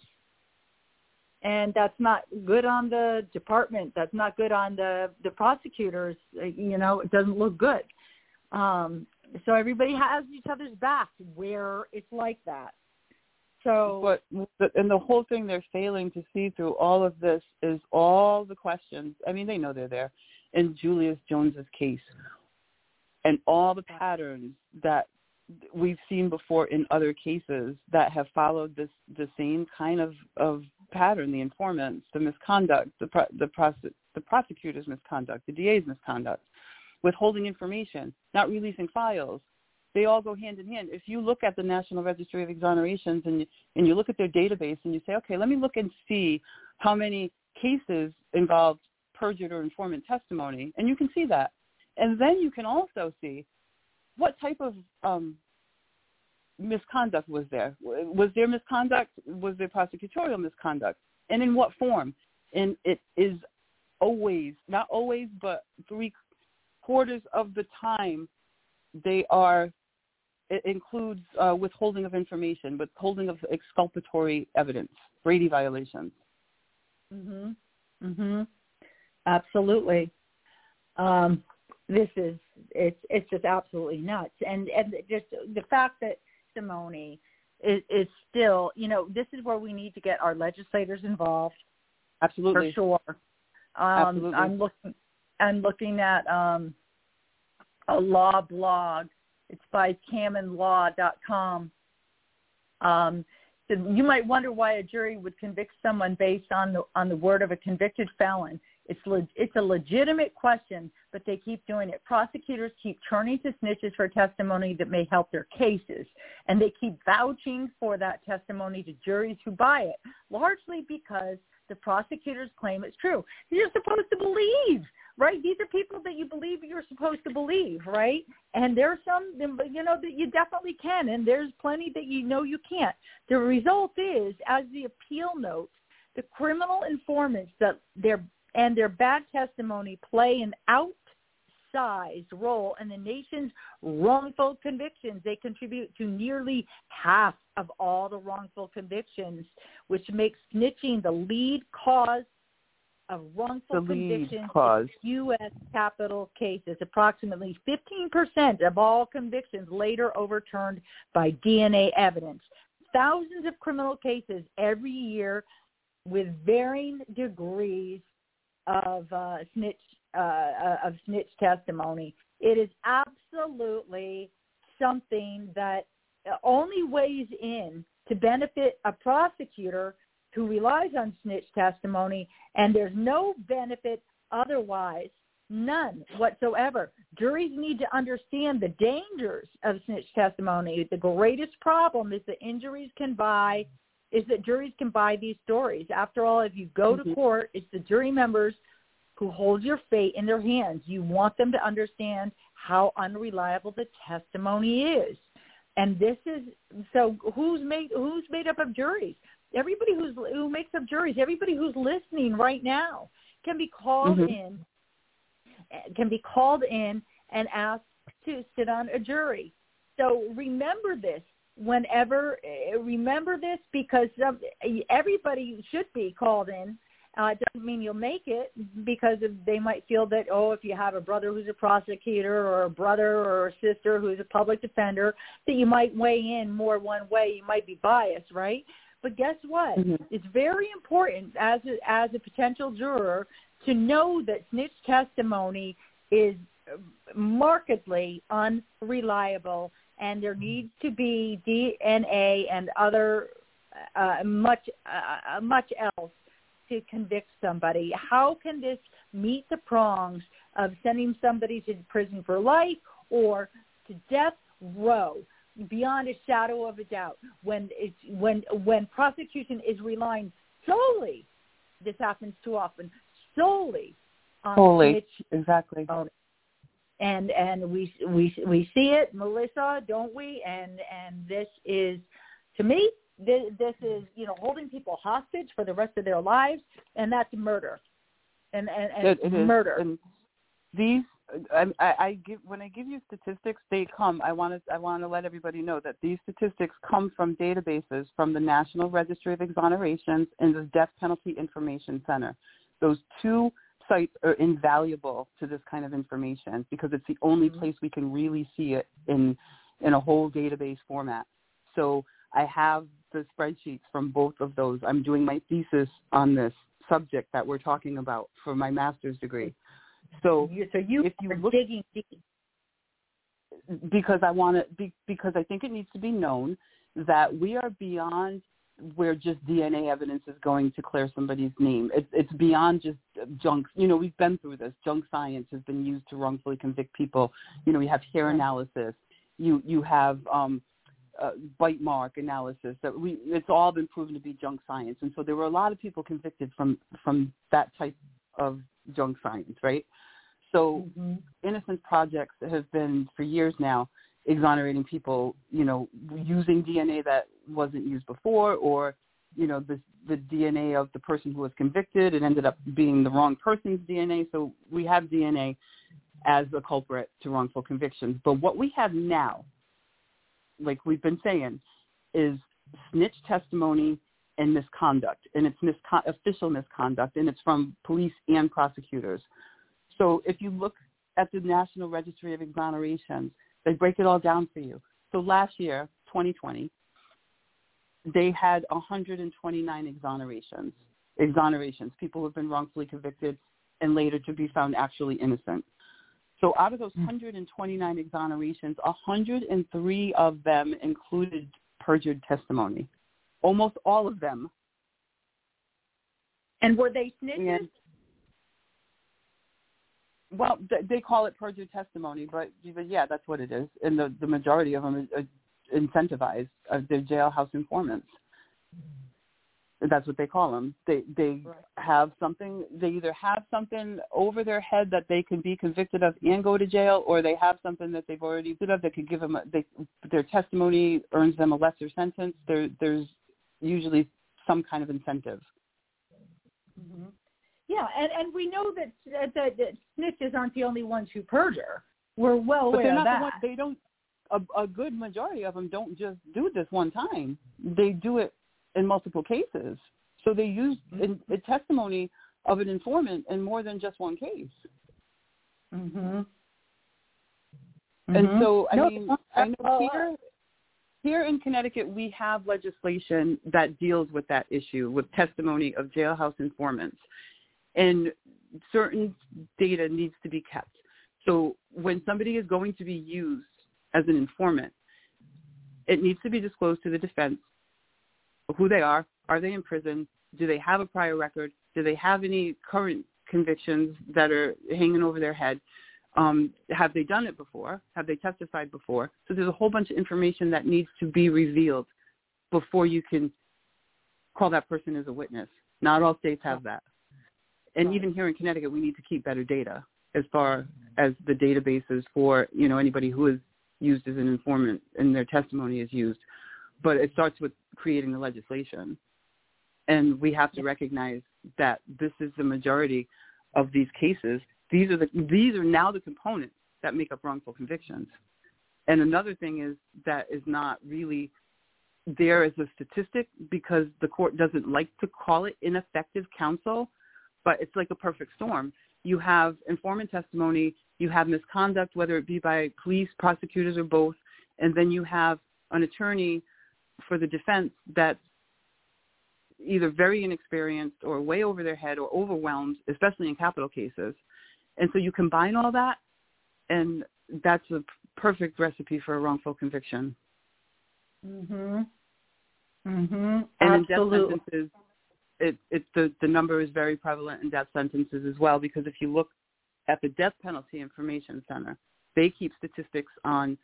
and that's not good on the department. That's not good on the the prosecutors. You know it doesn't look good. Um so everybody has each other's back where it's like that. So, but and the whole thing they're failing to see through all of this is all the questions. I mean, they know they're there. In Julius Jones's case, and all the patterns that we've seen before in other cases that have followed this the same kind of of pattern: the informants, the misconduct, the pro, the the prosecutor's misconduct, the DA's misconduct, withholding information, not releasing files, they all go hand in hand. If you look at the National Registry of Exonerations and you, and you look at their database and you say, okay, let me look and see how many cases involved perjured or informant testimony, and you can see that. And then you can also see what type of um, misconduct was there. Was there misconduct? Was there prosecutorial misconduct? And in what form? And it is always, not always, but three quarters of the time, they are it includes uh, withholding of information, withholding of exculpatory evidence, Brady violations. Mm-hmm. Mm-hmm. Absolutely. Um, this is it's it's just absolutely nuts, and and just the fact that Simone is, is still, you know, this is where we need to get our legislators involved. Absolutely, for sure. Um, Absolutely. I'm looking. I'm looking at um, a law blog it's by CammonLaw.com. Um, so you might wonder why a jury would convict someone based on the on the word of a convicted felon. It's le- it's a legitimate question, but they keep doing it. Prosecutors keep turning to snitches for testimony that may help their cases, and they keep vouching for that testimony to juries who buy it, largely because the prosecutors claim it's true. You're supposed to believe right? These are people that you believe you're supposed to believe, right? And there's some, you know, that you definitely can, and there's plenty that you know you can't. The result is, as the appeal notes, the criminal informants that their and their bad testimony play an outsized role in the nation's wrongful convictions. They contribute to nearly half of all the wrongful convictions, which makes snitching the lead cause of wrongful convictions in U.S. capital cases. Approximately 15% of all convictions later overturned by DNA evidence. Thousands of criminal cases every year with varying degrees of uh, snitch uh, uh of snitch testimony. It is absolutely something that only weighs in to benefit a prosecutor who relies on snitch testimony, and there's no benefit otherwise, none whatsoever. Juries need to understand the dangers of snitch testimony. The greatest problem is that injuries can buy is that juries can buy these stories. After all, if you go mm-hmm. to court, it's the jury members who hold your fate in their hands. You want them to understand how unreliable the testimony is. And this is so who's made who's made up of juries? everybody who's who makes up juries, everybody who's listening right now can be called mm-hmm. in, can be called in and asked to sit on a jury. So remember this whenever remember this because everybody should be called in. Uh, it doesn't mean you'll make it because they might feel that oh, if you have a brother who's a prosecutor or a brother or a sister who's a public defender, that you might weigh in more one way. You might be biased, right? But guess what? Mm-hmm. It's very important as a, as a potential juror to know that snitch testimony is markedly unreliable, and there needs to be DNA and other uh, much uh, much else to convict somebody. How can this meet the prongs of sending somebody to prison for life or to death row? beyond a shadow of a doubt when it's when when prosecution is relying solely this happens too often solely on solely which, exactly and and we we we see it melissa don't we and and this is to me this, this is you know holding people hostage for the rest of their lives and that's murder and and, and it, it murder and these I, I, give when I give you statistics, they come. I want to I want to let everybody know that these statistics come from databases from the National Registry of Exonerations and the Death Penalty Information Center. Those two sites are invaluable to this kind of information because it's the only mm-hmm. place we can really see it in in a whole database format. So I have the spreadsheets from both of those. I'm doing my thesis on this subject that we're talking about for my master's degree. So, so you if you look, digging deep. because I want to, be, because I think it needs to be known that we are beyond where just DNA evidence is going to clear somebody's name. It's it's beyond just junk. You know, we've been through this. Junk science has been used to wrongfully convict people. You know, we have hair analysis. You you have um, uh, bite mark analysis. That we it's all been proven to be junk science. And so there were a lot of people convicted from from that type of junk science, right? So Mhm. innocence projects have been for years now exonerating people, you know, using DNA that wasn't used before or, you know, the the DNA of the person who was convicted. It ended up being the wrong person's DNA. So we have DNA as a culprit to wrongful convictions. But what we have now, like we've been saying, is snitch testimony and misconduct. And it's miscon- official misconduct, and it's from police and prosecutors. So if you look at the National Registry of Exonerations, they break it all down for you. So last year, 2020, they had 129 exonerations. Exonerations, people who have been wrongfully convicted and later to be found actually innocent. So out of those hmm. 129 exonerations, 103 of them included perjured testimony. Almost all of them. And were they snitches? And well, they call it perjured testimony, but, but yeah, that's what it is. And the, the majority of them are, incentivized. Uh, they're jailhouse informants. That's what they call them. They they Right. have something. They either have something over their head that they can be convicted of and go to jail, or they have something that they've already convicted of that could give them. A, they, their testimony earns them a lesser sentence. There there's usually some kind of incentive. hmm Yeah, and and we know that that, that snitches aren't the only ones who perjure. We're well But aware of that. the one. They don't. A, a good majority of them don't just do this one time. They do it in multiple cases. So they use mm-hmm. in, a testimony of an informant in more than just one case. hmm And mm-hmm. so, I No, mean, I know all uh, here, here in Connecticut, we have legislation that deals with that issue with testimony of jailhouse informants, and certain data needs to be kept. So when somebody is going to be used as an informant, it needs to be disclosed to the defense who they are. Are they in prison? Do they have a prior record? Do they have any current convictions that are hanging over their head? Um, have they done it before? Have they testified before? So there's a whole bunch of information that needs to be revealed before you can call that person as a witness. Not all states have that. And even here in Connecticut, we need to keep better data as far as the databases for, you know, anybody who is used as an informant and their testimony is used. But it starts with creating the legislation. And we have to recognize that this is the majority of these cases. These are the these are now the components that make up wrongful convictions. And another thing is that is not really there as a statistic because the court doesn't like to call it ineffective counsel, but it's like a perfect storm. You have informant testimony, you have misconduct, whether it be by police, prosecutors, or both, and then you have an attorney for the defense that's either very inexperienced or way over their head or overwhelmed, especially in capital cases. And so you combine all that, and that's a perfect recipe for a wrongful conviction. Mhm. Mhm. And in death Absolutely. sentences, it, it the the number is very prevalent in death sentences as well because if you look at the Death Penalty Information Center, they keep statistics on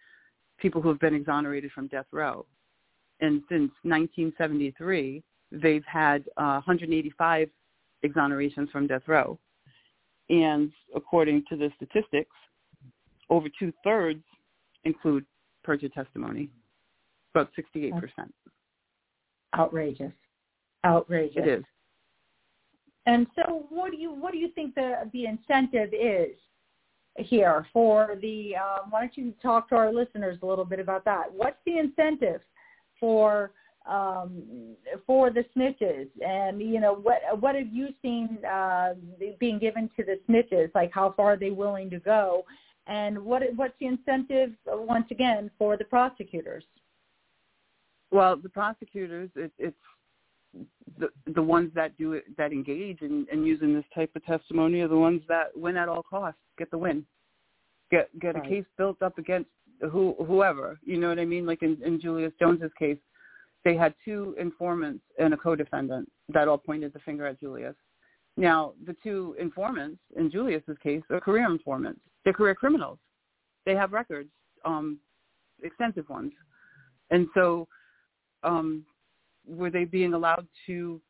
people who have been exonerated from death row, and since 1973, they've had uh, 185 exonerations from death row, and according to the statistics, over two thirds include perjured testimony, about 68 percent. Outrageous. Outrageous. It is. And so, what do you what do you think the the incentive is here for the? Um, why don't you talk to our listeners a little bit about that? What's the incentive for um, for the snitches? And you know, what what have you seen uh, being given to the snitches? Like, how far are they willing to go? And what what's the incentive once again for the prosecutors? Well, the prosecutors, it, it's the the ones that do it that engage in, in using this type of testimony are the ones that win at all costs, get the win, get get right. a case built up against who whoever. You know what I mean? Like in, in Julius Jones's case, they had two informants and a co-defendant that all pointed the finger at Julius. Now, the two informants in Julius's case are career informants. They're career criminals. They have records, um, extensive ones, and so um, were they being allowed to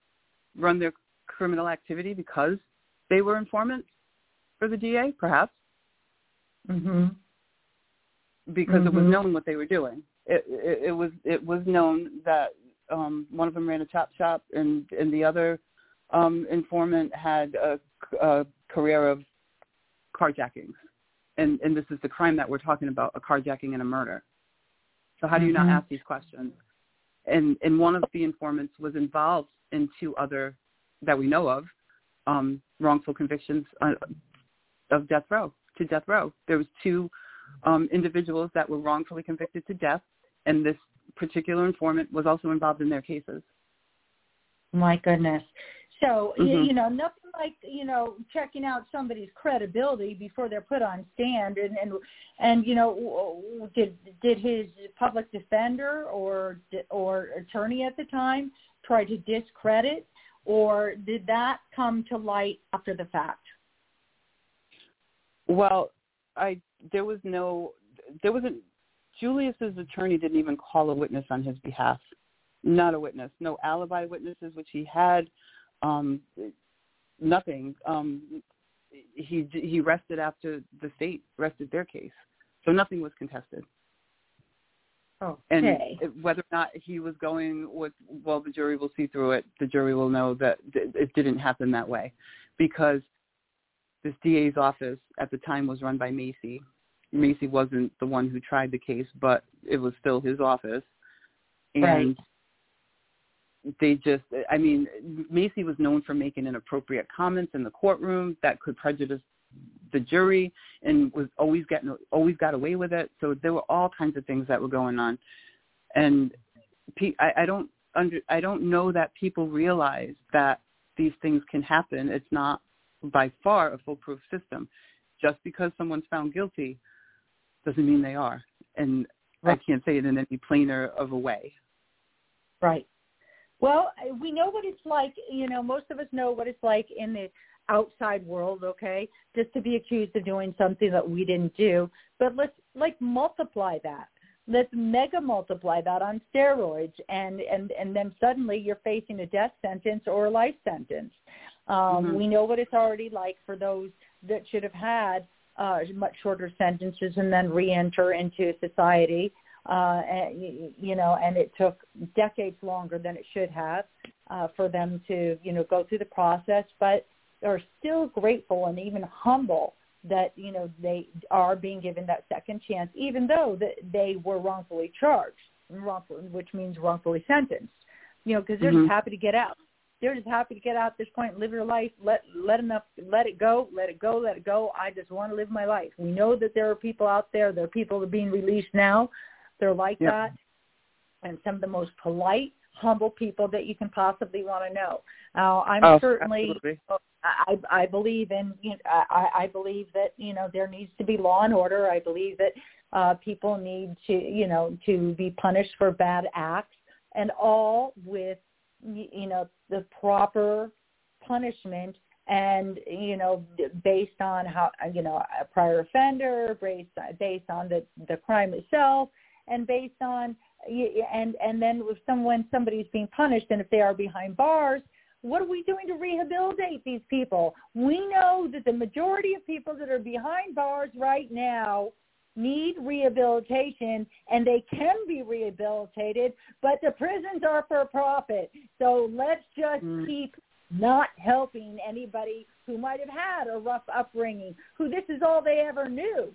run their criminal activity because they were informants for the DA, perhaps? Mm-hmm. Because mm-hmm. it was known what they were doing. It, it, it was it was known that um, one of them ran a chop shop, and and the other um, informant had a, a career of carjackings, and and this is the crime that we're talking about: a carjacking and a murder. So how do you mm-hmm. not ask these questions? And and one of the informants was involved in two other that we know of um, wrongful convictions uh, of death row to death row. There was two um, individuals that were wrongfully convicted to death, and this particular informant was also involved in their cases. My goodness. So mm-hmm. you, you know nothing like you know checking out somebody's credibility before they're put on stand and and and you know did did his public defender or or attorney at the time try to discredit or did that come to light after the fact? Well, I there was no there wasn't Julius's attorney didn't even call a witness on his behalf. Not a witness, no alibi witnesses, which he had um, nothing. Um, he he rested after the state rested their case, so nothing was contested. Oh, okay. And whether or not he was going with, well, the jury will see through it. The jury will know that it didn't happen that way, because this DA's office at the time was run by Macy. Macy wasn't the one who tried the case, but it was still his office. And right they just i mean macy was known for making inappropriate comments in the courtroom that could prejudice the jury and was always getting always got away with it. So there were all kinds of things that were going on. And i, I don't under i don't know that people realize that these things can happen. It's not by far a foolproof system. Just because someone's found guilty doesn't mean they are. And right. i can't say it in any plainer of a way. Right well, we know what it's like. You know, most of us know what it's like in the outside world. Okay, just to be accused of doing something that we didn't do. But let's like multiply that. Let's mega multiply that on steroids, and and and then suddenly you're facing a death sentence or a life sentence. Um, mm-hmm. We know what it's already like for those that should have had uh, much shorter sentences and then re-enter into society uh, and, you know, and it took decades longer than it should have uh, for them to, you know, go through the process, but are still grateful and even humble that, you know, they are being given that second chance, even though that they were wrongfully charged, wrongful, which means wrongfully sentenced, you know, because they're mm-hmm. just happy to get out. They're just happy to get out at this point, live your life, let let enough, let it go, let it go, let it go. I just want to live my life. We know that there are people out there, there are people that are being released now they're like yep. that. And some of the most polite, humble people that you can possibly want to know. Now, I'm oh, certainly, absolutely. I, I believe in, you know, I, I believe that, you know, there needs to be law and order. I believe that uh, people need to, you know, to be punished for bad acts and all with, you know, the proper punishment and you know based on how you know a prior offender based based on the the crime itself and based on and and then if someone somebody's being punished and if they are behind bars what are we doing to rehabilitate these people? We know that the majority of people that are behind bars right now need rehabilitation and they can be rehabilitated but the prisons are for profit. So let's just mm. keep not helping anybody who might have had a rough upbringing who this is all they ever knew.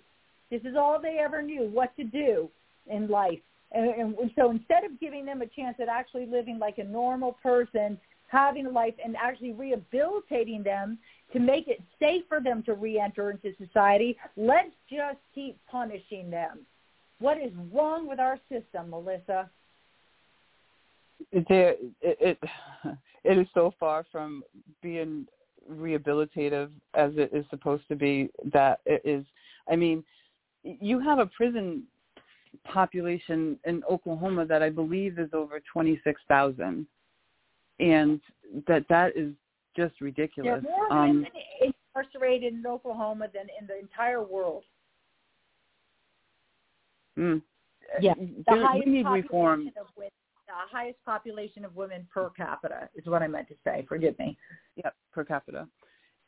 This is all they ever knew what to do in life. And, and so instead of giving them a chance at actually living like a normal person, having a life and actually rehabilitating them to make it safe for them to reenter into society, let's just keep punishing them. What is wrong with our system, Melissa? there it, it it is so far from being rehabilitative as it is supposed to be that it is i mean you have a prison population in oklahoma that i believe is over 26,000 and that that is just ridiculous There are more um women incarcerated in Oklahoma than in the entire world. mm, Yeah, there- The we highest need population reform of women, the highest population of women per capita is what I meant to say. Forgive me. Yep, per capita.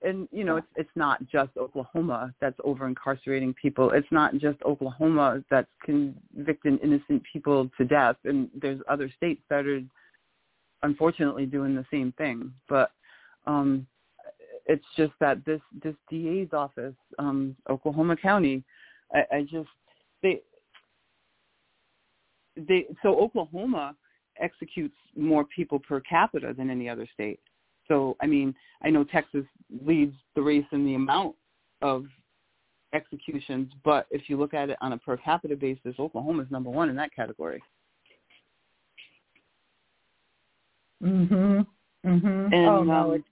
And you know, it's it's not just Oklahoma that's over incarcerating people. It's not just Oklahoma that's convicting innocent people to death. And there's other states that are unfortunately doing the same thing. But um it's just that this this DA's office, um, Oklahoma County, I, I just they they so Oklahoma executes more people per capita than any other state. So, I mean, I know Texas leads the race in the amount of executions, but if you look at it on a per capita basis, Oklahoma is number one in that category. Mhm. Mhm. And, oh no, um,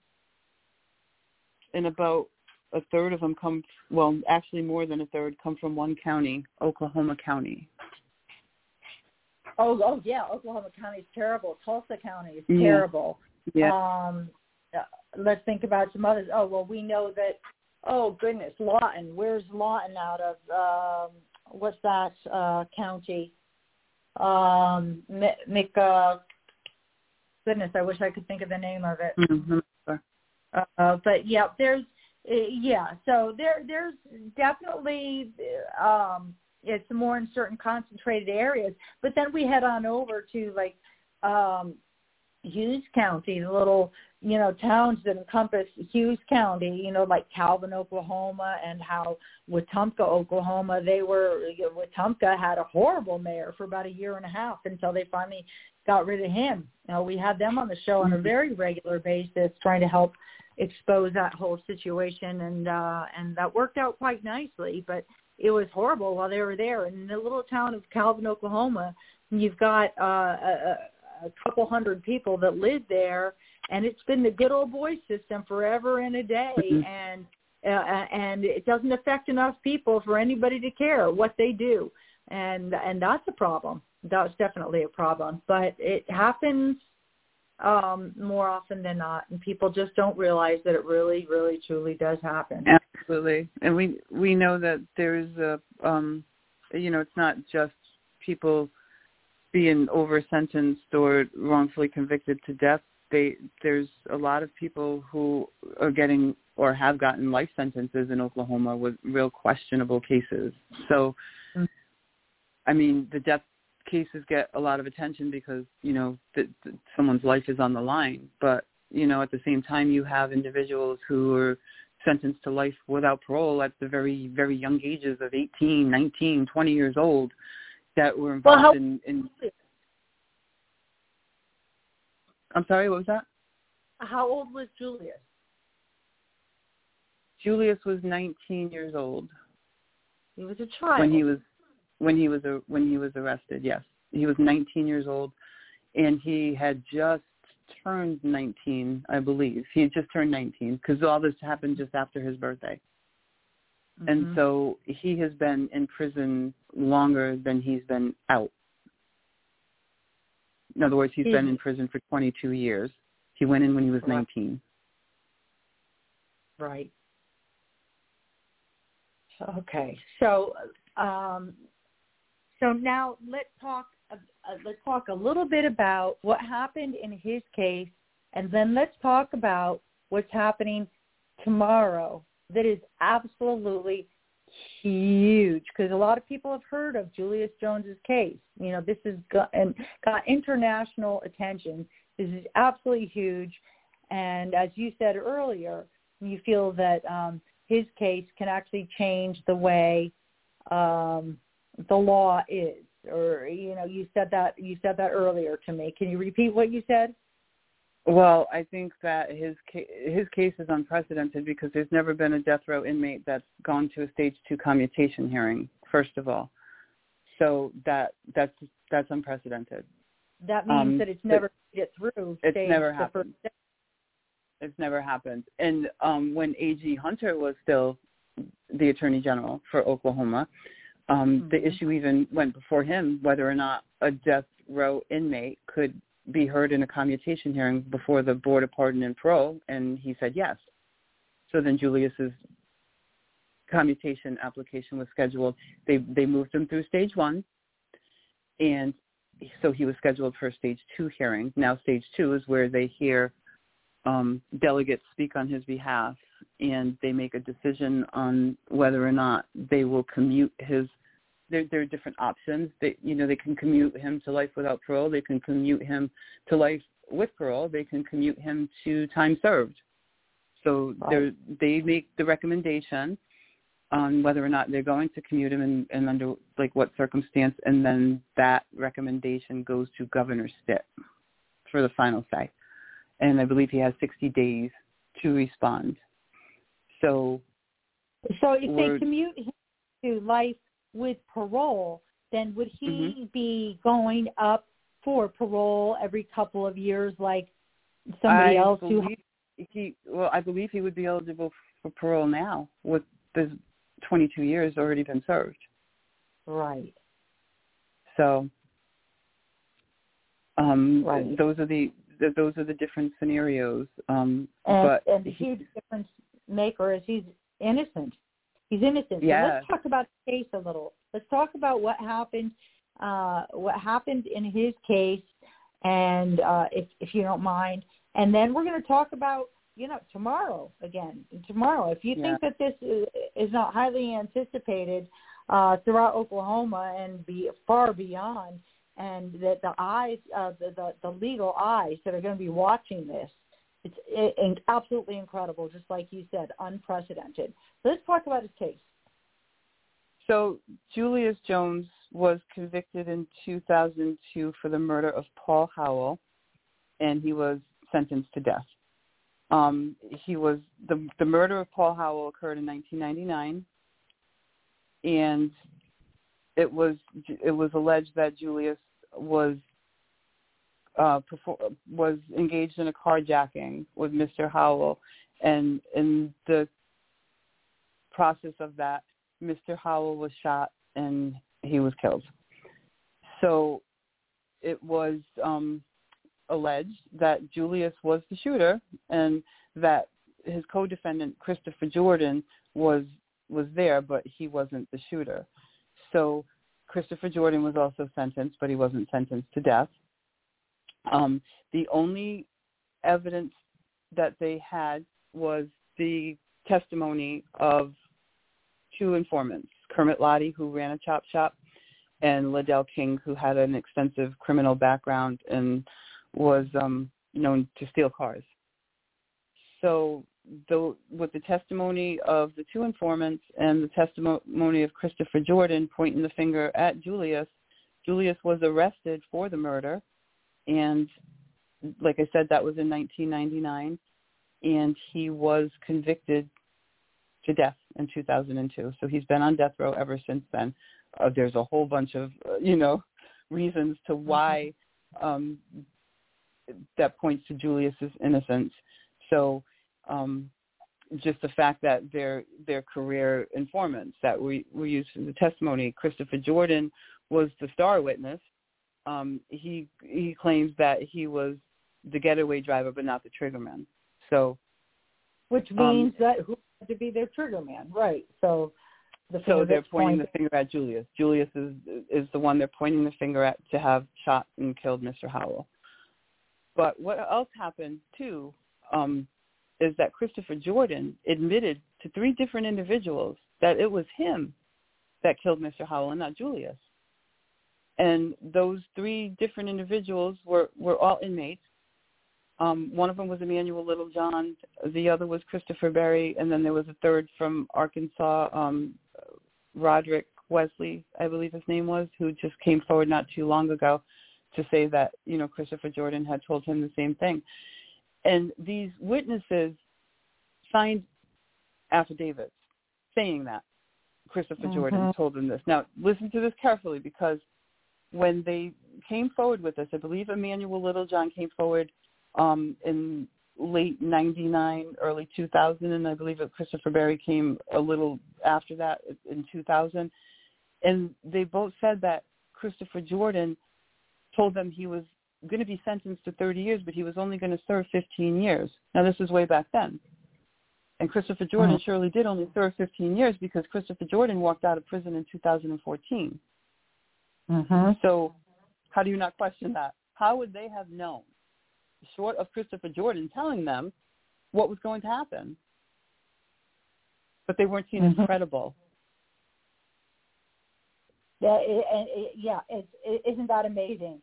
And about a third of them come, well, actually more than a third come from one county, Oklahoma County. oh oh yeah, Oklahoma County is terrible. Tulsa County is Yeah. terrible. Yeah. Um, uh, let's think about some others. Oh well, we know that. Oh goodness, Lawton. Where's Lawton out of? Um, what's that uh, county? Um, Mick. Uh, goodness, I wish I could think of the name of it. Mhm. Uh, but yeah, there's uh, yeah. So there there's definitely um, it's more in certain concentrated areas. But then we head on over to like um, Hughes County, the little you know towns that encompass Hughes County. You know, like Calvin, Oklahoma, and how Wetumka, Oklahoma. They were Wetumka had a horrible mayor for about a year and a half until they finally got rid of him. You know, we had them on the show on a very regular basis, trying to help expose that whole situation, and uh, and that worked out quite nicely. But it was horrible while they were there. In the little town of Calvin, Oklahoma, you've got uh, a, a couple hundred people that live there, and it's been the good old boy system forever and a day, Mhm. and uh, and it doesn't affect enough people for anybody to care what they do, and and that's a problem. That's definitely a problem, but it happens um more often than not and people just don't realize that it really really truly does happen Absolutely. And we we know that there's a um you know, it's not just people being over sentenced or wrongfully convicted to death. They there's a lot of people who are getting or have gotten life sentences in Oklahoma with real questionable cases. So Mm. I mean, the death cases get a lot of attention because, you know, that that someone's life is on the line, but you know, at the same time you have individuals who are sentenced to life without parole at the very, very young ages of 18, 19, 20 years old that were Well, involved how- in, in, I'm sorry, what was that? how old was julius Julius was 19 years old he was a child when he was, when he was, a, when he was arrested. Yes. He was 19 years old and he had just turned 19, I believe. He had just turned 19 because all this happened just after his birthday. and Mhm. so he has been in prison longer than he's been out. In other words, he's been Mhm. in prison for 22 years. He went in when he was 19. Right. Okay. So, um, so now let's talk. Uh, uh, let's talk a little bit about what happened in his case, and then let's talk about what's happening tomorrow. That is absolutely huge because a lot of people have heard of Julius Jones's case. You know, this has got and got international attention. This is absolutely huge, and as you said earlier, you feel that um, his case can actually change the way um, the law is. Or you know, you said that you said that earlier to me. Can you repeat what you said? Well, I think that his ca- his case is unprecedented because there's never been a death row inmate that's gone to a stage two commutation hearing. First of all, so that that's that's unprecedented. that means Um, that it's never made it through. it's stage never the happened. It's never happened. And um, when A.G. Hunter was still the Attorney General for Oklahoma, um, the Mhm. issue even went before him whether or not a death row inmate could be heard in a commutation hearing before the Board of Pardon and Parole, and he said yes. So then Julius's commutation application was scheduled. They they moved him through stage one, and so he was scheduled for stage two hearing. Now stage two is where they hear um, delegates speak on his behalf, and they make a decision on whether or not they will commute his. There, there are different options. They, you know, they can commute him to life without parole. They can commute him to life with parole. They can commute him to time served. So they're, they make the recommendation on whether or not they're going to commute him and, and under like what circumstance, and then that recommendation goes to Governor Stitt for the final say. And I believe he has 60 days to respond. So So if they commute him to life with parole, then would he Mm-hmm. be going up for parole every couple of years like somebody I else who he well, I believe he would be eligible for parole now with the 22 years already been served. right So um, Right. those are the th- those are the different scenarios. Um, and, but and the he- huge difference maker is he's innocent. He's innocent. So let's talk about the case a little. Let's talk about what happened. Uh, what happened in his case, and uh, if if you don't mind, and then we're going to talk about you know tomorrow again. Tomorrow, if you Yeah. think that this is, is not highly anticipated uh, throughout Oklahoma and be far beyond, and that the eyes, uh, the, the the legal eyes that are going to be watching this it's i in, absolutely incredible, just like you said, unprecedented. Let's talk about his case. So Julius Jones was convicted in 2002 for the murder of Paul Howell, and he was sentenced to death. Um, he was the the murder of Paul Howell occurred in 1999, and it was it was alleged that Julius was uh, perfor- was engaged in a carjacking with Mr. Howell, and in the process of that, Mr. Howell was shot and he was killed. So it was um, alleged that Julius was the shooter and that his co-defendant Christopher Jordan was was there, but he wasn't the shooter. So Christopher Jordan was also sentenced, but he wasn't sentenced to death. Um, the only evidence that they had was the testimony of two informants, Kermit Lottie, who ran a chop shop, and Ladell King, who had an extensive criminal background and was um, known to steal cars. So the, with the testimony of the two informants and the testimony of Christopher Jordan pointing the finger at Julius, Julius was arrested for the murder. And like I said, that was in 1999. And he was convicted to death in 2002. So he's been on death row ever since then. Uh, there's a whole bunch of, uh, you know, reasons to why um, that points to Julius's innocence. So um, just the fact that they're they're career informants that we we use in the testimony. Christopher Jordan was the star witness. Um, he he claims that he was the getaway driver, but not the triggerman. So Which Um, means that who had to be their trigger man, right? So the so they're pointing the finger at Julius. Julius is is the one they're pointing the finger at to have shot and killed Mr. Howell. But what else happened too um, is that Christopher Jordan admitted to three different individuals that it was him that killed Mr. Howell and not Julius. And those three different individuals were, were all inmates. Um, one of them was Emmanuel Littlejohn. The other was Christopher Berry. And then there was a third from Arkansas, um, Roderick Wesley, I believe his name was, who just came forward not too long ago to say that, you know, Christopher Jordan had told him the same thing. And these witnesses signed affidavits saying that Christopher Jordan Mhm. told them this. Now, listen to this carefully because when they came forward with this, I believe Emmanuel Littlejohn came forward um, in late 99, early 2000, and I believe that Christopher Berry came a little after that in 2000. And they both said that Christopher Jordan told them he was going to be sentenced to 30 years, but he was only going to serve 15 years. Now, this is way back then. And Christopher Jordan mm-hmm. surely did only serve 15 years because Christopher Jordan walked out of prison in 2014. Mm-hmm. So how do you not question that? How would they have known, short of Christopher Jordan telling them what was going to happen? But they weren't seen mm-hmm. as credible. Yeah, it, it, yeah, it's, it, isn't that amazing?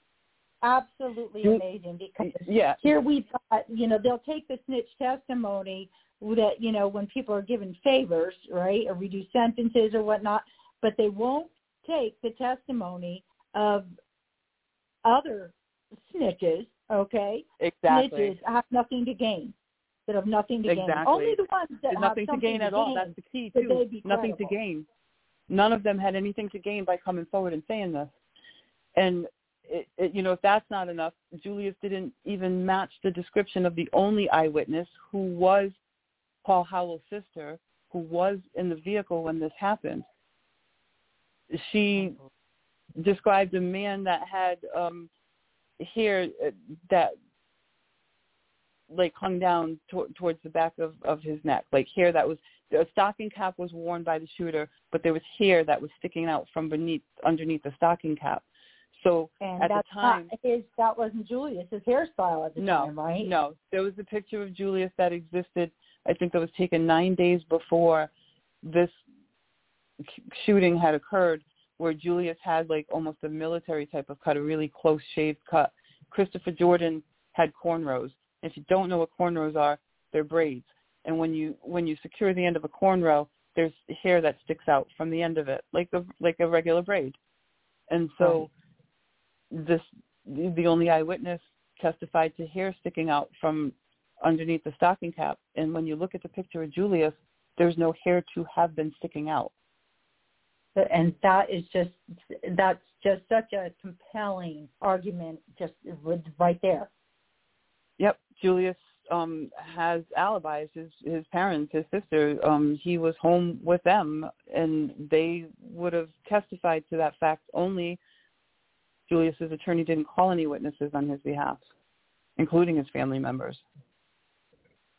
Absolutely amazing because yeah. here we've got, you know, they'll take the snitch testimony that, you know, when people are given favors, right, or reduced sentences or whatnot, but they won't take the testimony of other snitches, okay? Exactly. Snitches have nothing to gain. That have nothing to exactly. gain. Only the ones that have nothing to gain to at all. That's the key too. Nothing to gain. None of them had anything to gain by coming forward and saying this. And it, it, you know, if that's not enough, Julius didn't even match the description of the only eyewitness who was Paul Howell's sister, who was in the vehicle when this happened. She described a man that had um hair uh, that like hung down to- towards the back of of his neck, like hair that was a stocking cap was worn by the shooter, but there was hair that was sticking out from beneath underneath the stocking cap. So and at the time, his that wasn't Julius's hairstyle at the no, time, right? No, there was a picture of Julius that existed. I think that was taken nine days before this shooting had occurred, where Julius had like almost a military type of cut, a really close shaved cut. Christopher Jordan had cornrows. If you don't know what cornrows are, they're braids. And when you when you secure the end of a cornrow, there's hair that sticks out from the end of it, like a like a regular braid. And so right. this the only eyewitness testified to hair sticking out from underneath the stocking cap. And when you look at the picture of Julius, there's no hair to have been sticking out and that is just that's just such a compelling argument just right there. Yep. Julius um has alibis his his parents his sister um he was home with them and they would have testified to that fact only julius's attorney didn't call any witnesses on his behalf including his family members.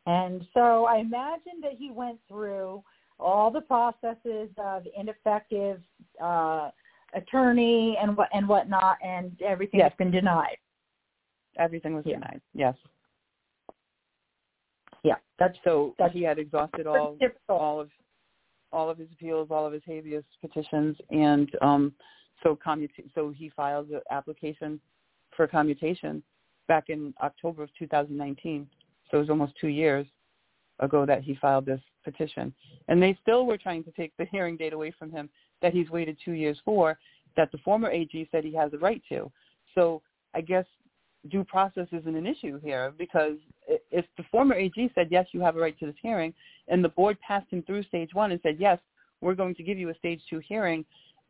And so i imagine that he went through all the processes of ineffective uh, attorney and what and whatnot, and everything yes. has been denied. Everything was yeah. denied. Yes. Yeah, that's so. That's he had exhausted all all of all of his appeals, all of his habeas petitions, and um, so commuta- So he filed the application for commutation back in October of 2019. So it was almost two years ago that he filed this petition. And they still were trying to take the hearing date away from him that he's waited two years for, that the former AG said he has a right to. So I guess due process isn't an issue here because if the former AG said, yes, you have a right to this hearing, and the board passed him through stage one and said, yes, we're going to give you a stage two hearing,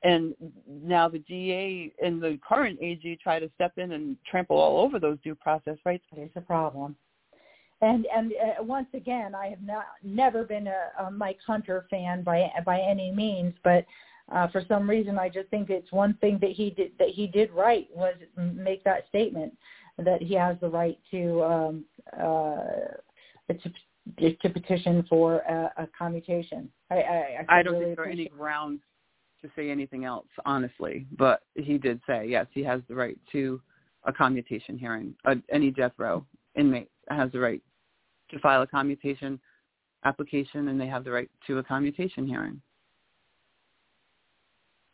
and now the DA and the current AG try to step in and trample all over those due process rights. There's a problem and and uh, once again, I have not never been a, a Mike Hunter fan by by any means, but uh, for some reason, I just think it's one thing that he did that he did right was make that statement that he has the right to um, uh, to, to petition for a, a commutation. I I, I, I don't really think there are any grounds to say anything else, honestly. But he did say yes, he has the right to a commutation hearing. Uh, any death row inmate has the right to file a commutation application and they have the right to a commutation hearing.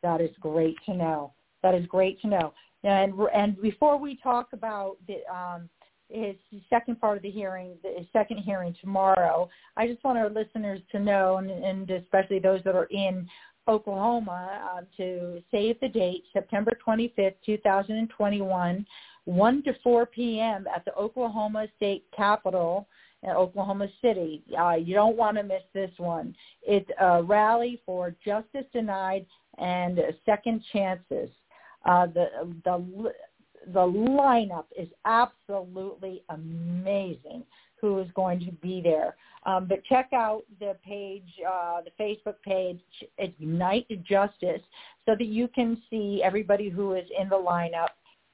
That is great to know. That is great to know. And and before we talk about the um, his second part of the hearing, the second hearing tomorrow, I just want our listeners to know, and, and especially those that are in Oklahoma, uh, to save the date, September 25th, 2021, 1 to 4 p.m. at the Oklahoma State Capitol in Oklahoma City. Uh, you don't want to miss this one. It's a rally for justice denied and second chances. Uh, the the the lineup is absolutely amazing. Who is going to be there? Um, but check out the page, uh, the Facebook page, Ignite Justice, so that you can see everybody who is in the lineup.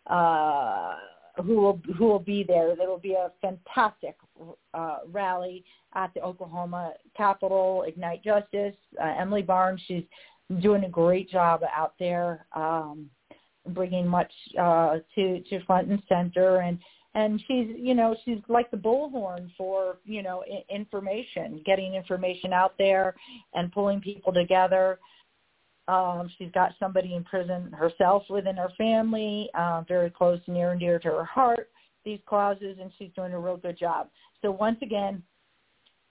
Uh, who will who will be there. There will be a fantastic uh, rally at the Oklahoma Capitol. Ignite Justice. Uh, Emily Barnes, she's doing a great job out there, um, bringing much uh, to to front and center, and and she's you know she's like the bullhorn for you know information, getting information out there, and pulling people together. Um, she's got somebody in prison herself within her family, uh, very close, near and dear to her heart, these causes, and she's doing a real good job. So once again,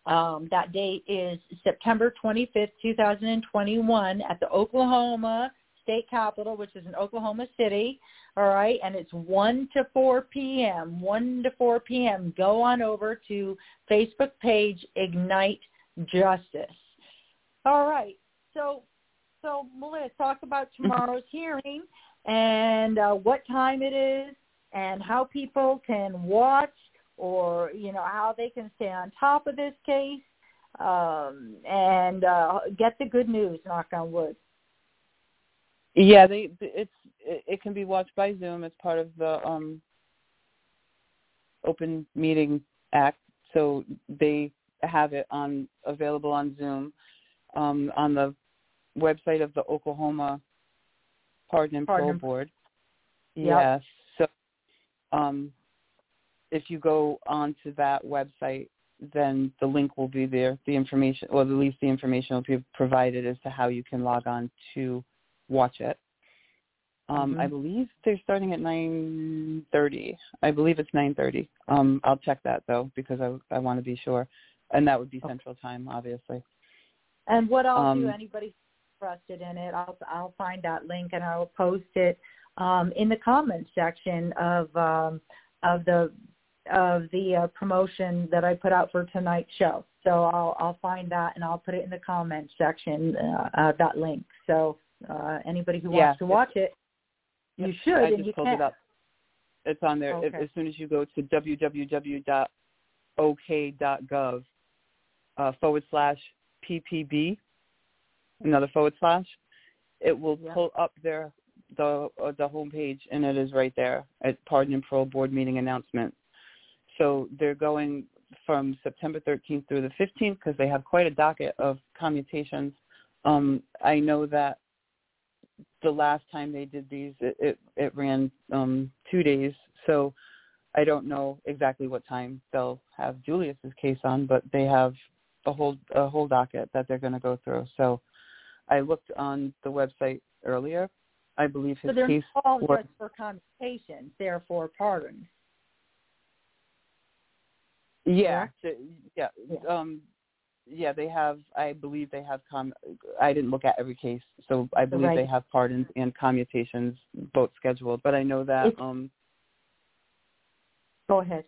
um, that date is September 25th, 2021 at the Oklahoma State Capitol, which is in Oklahoma City. All right, and it's 1 to 4 p.m. 1 to 4 p.m. Go on over to Facebook page Ignite Justice. All right, so so Melissa, talk about tomorrow's hearing and uh, what time it is and how people can watch or you know how they can stay on top of this case um, and uh, get the good news. Knock on wood. Yeah, they it's it can be watched by Zoom. as part of the um, Open Meeting Act, so they have it on available on Zoom um, on the website of the Oklahoma Pardon and Parole Board. Yep. Yes. So um, if you go onto that website, then the link will be there. The information, or at least the information will be provided as to how you can log on to watch it. Um, Mm-hmm. I believe they're starting at 9:30. I believe it's 9:30. Um, I'll check that though because I I want to be sure, and that would be Okay. Central Time, obviously. And what do, Um, anybody interested in it, I'll I'll find that link and I'll post it um, in the comments section of um, of the of the uh, promotion that I put out for tonight's show. So I'll I'll find that and I'll put it in the comments section uh, uh, that link. So uh, anybody who Yeah, wants to watch it, you should I just you pulled can. it up. It's on there Okay. as soon as you go to www.ok.gov uh, forward slash ppb, another forward slash. It will Yep. pull up there the uh, the homepage, and it is right there at Pardon and Parole Board meeting announcement. So they're going from September 13th through the 15th because they have quite a docket of commutations. Um, I know that the last time they did these, it it, it ran um, two days. So I don't know exactly what time they'll have Julius's case on, but they have a whole a whole docket that they're going to go through. So I looked on the website earlier. I believe his So they're case all was just for commutations, therefore pardon. yeah, th- yeah, Yeah. um, yeah. They have. I believe they have. Com- I didn't look at every case, so I believe Right. they have pardons and commutations both scheduled. But I know that It's- um, Go ahead.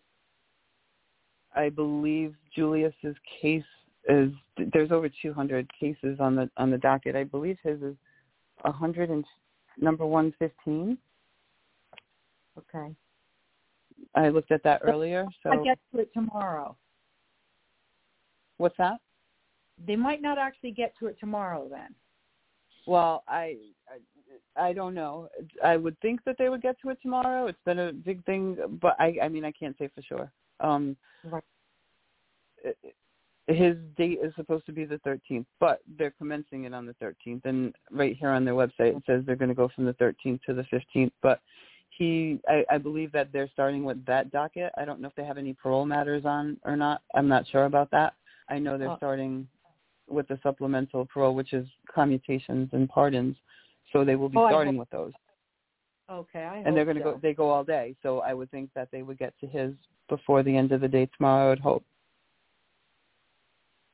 I believe Julius's case is there's over 200 cases on the on the docket. I believe his is 100 and number 115. Okay. I looked at that earlier. So I get to it tomorrow. what's that? They might not actually get to it tomorrow then. Well, I, I I don't know. I would think that they would get to it tomorrow. It's been a big thing, but I I mean I can't say for sure. Um Right. His date is supposed to be the 13th, but they're commencing it on the 13th. And right here on their website, it says they're going to go from the 13th to the 15th. But he, I, I believe that they're starting with that docket. I don't know if they have any parole matters on or not. I'm not sure about that. I know they're Oh. starting with the supplemental parole, which is commutations and pardons. So they will be Oh, starting with those, Okay, I and they're going to so. go. They go all day. So I would think that they would get to his before the end of the day tomorrow. I would hope.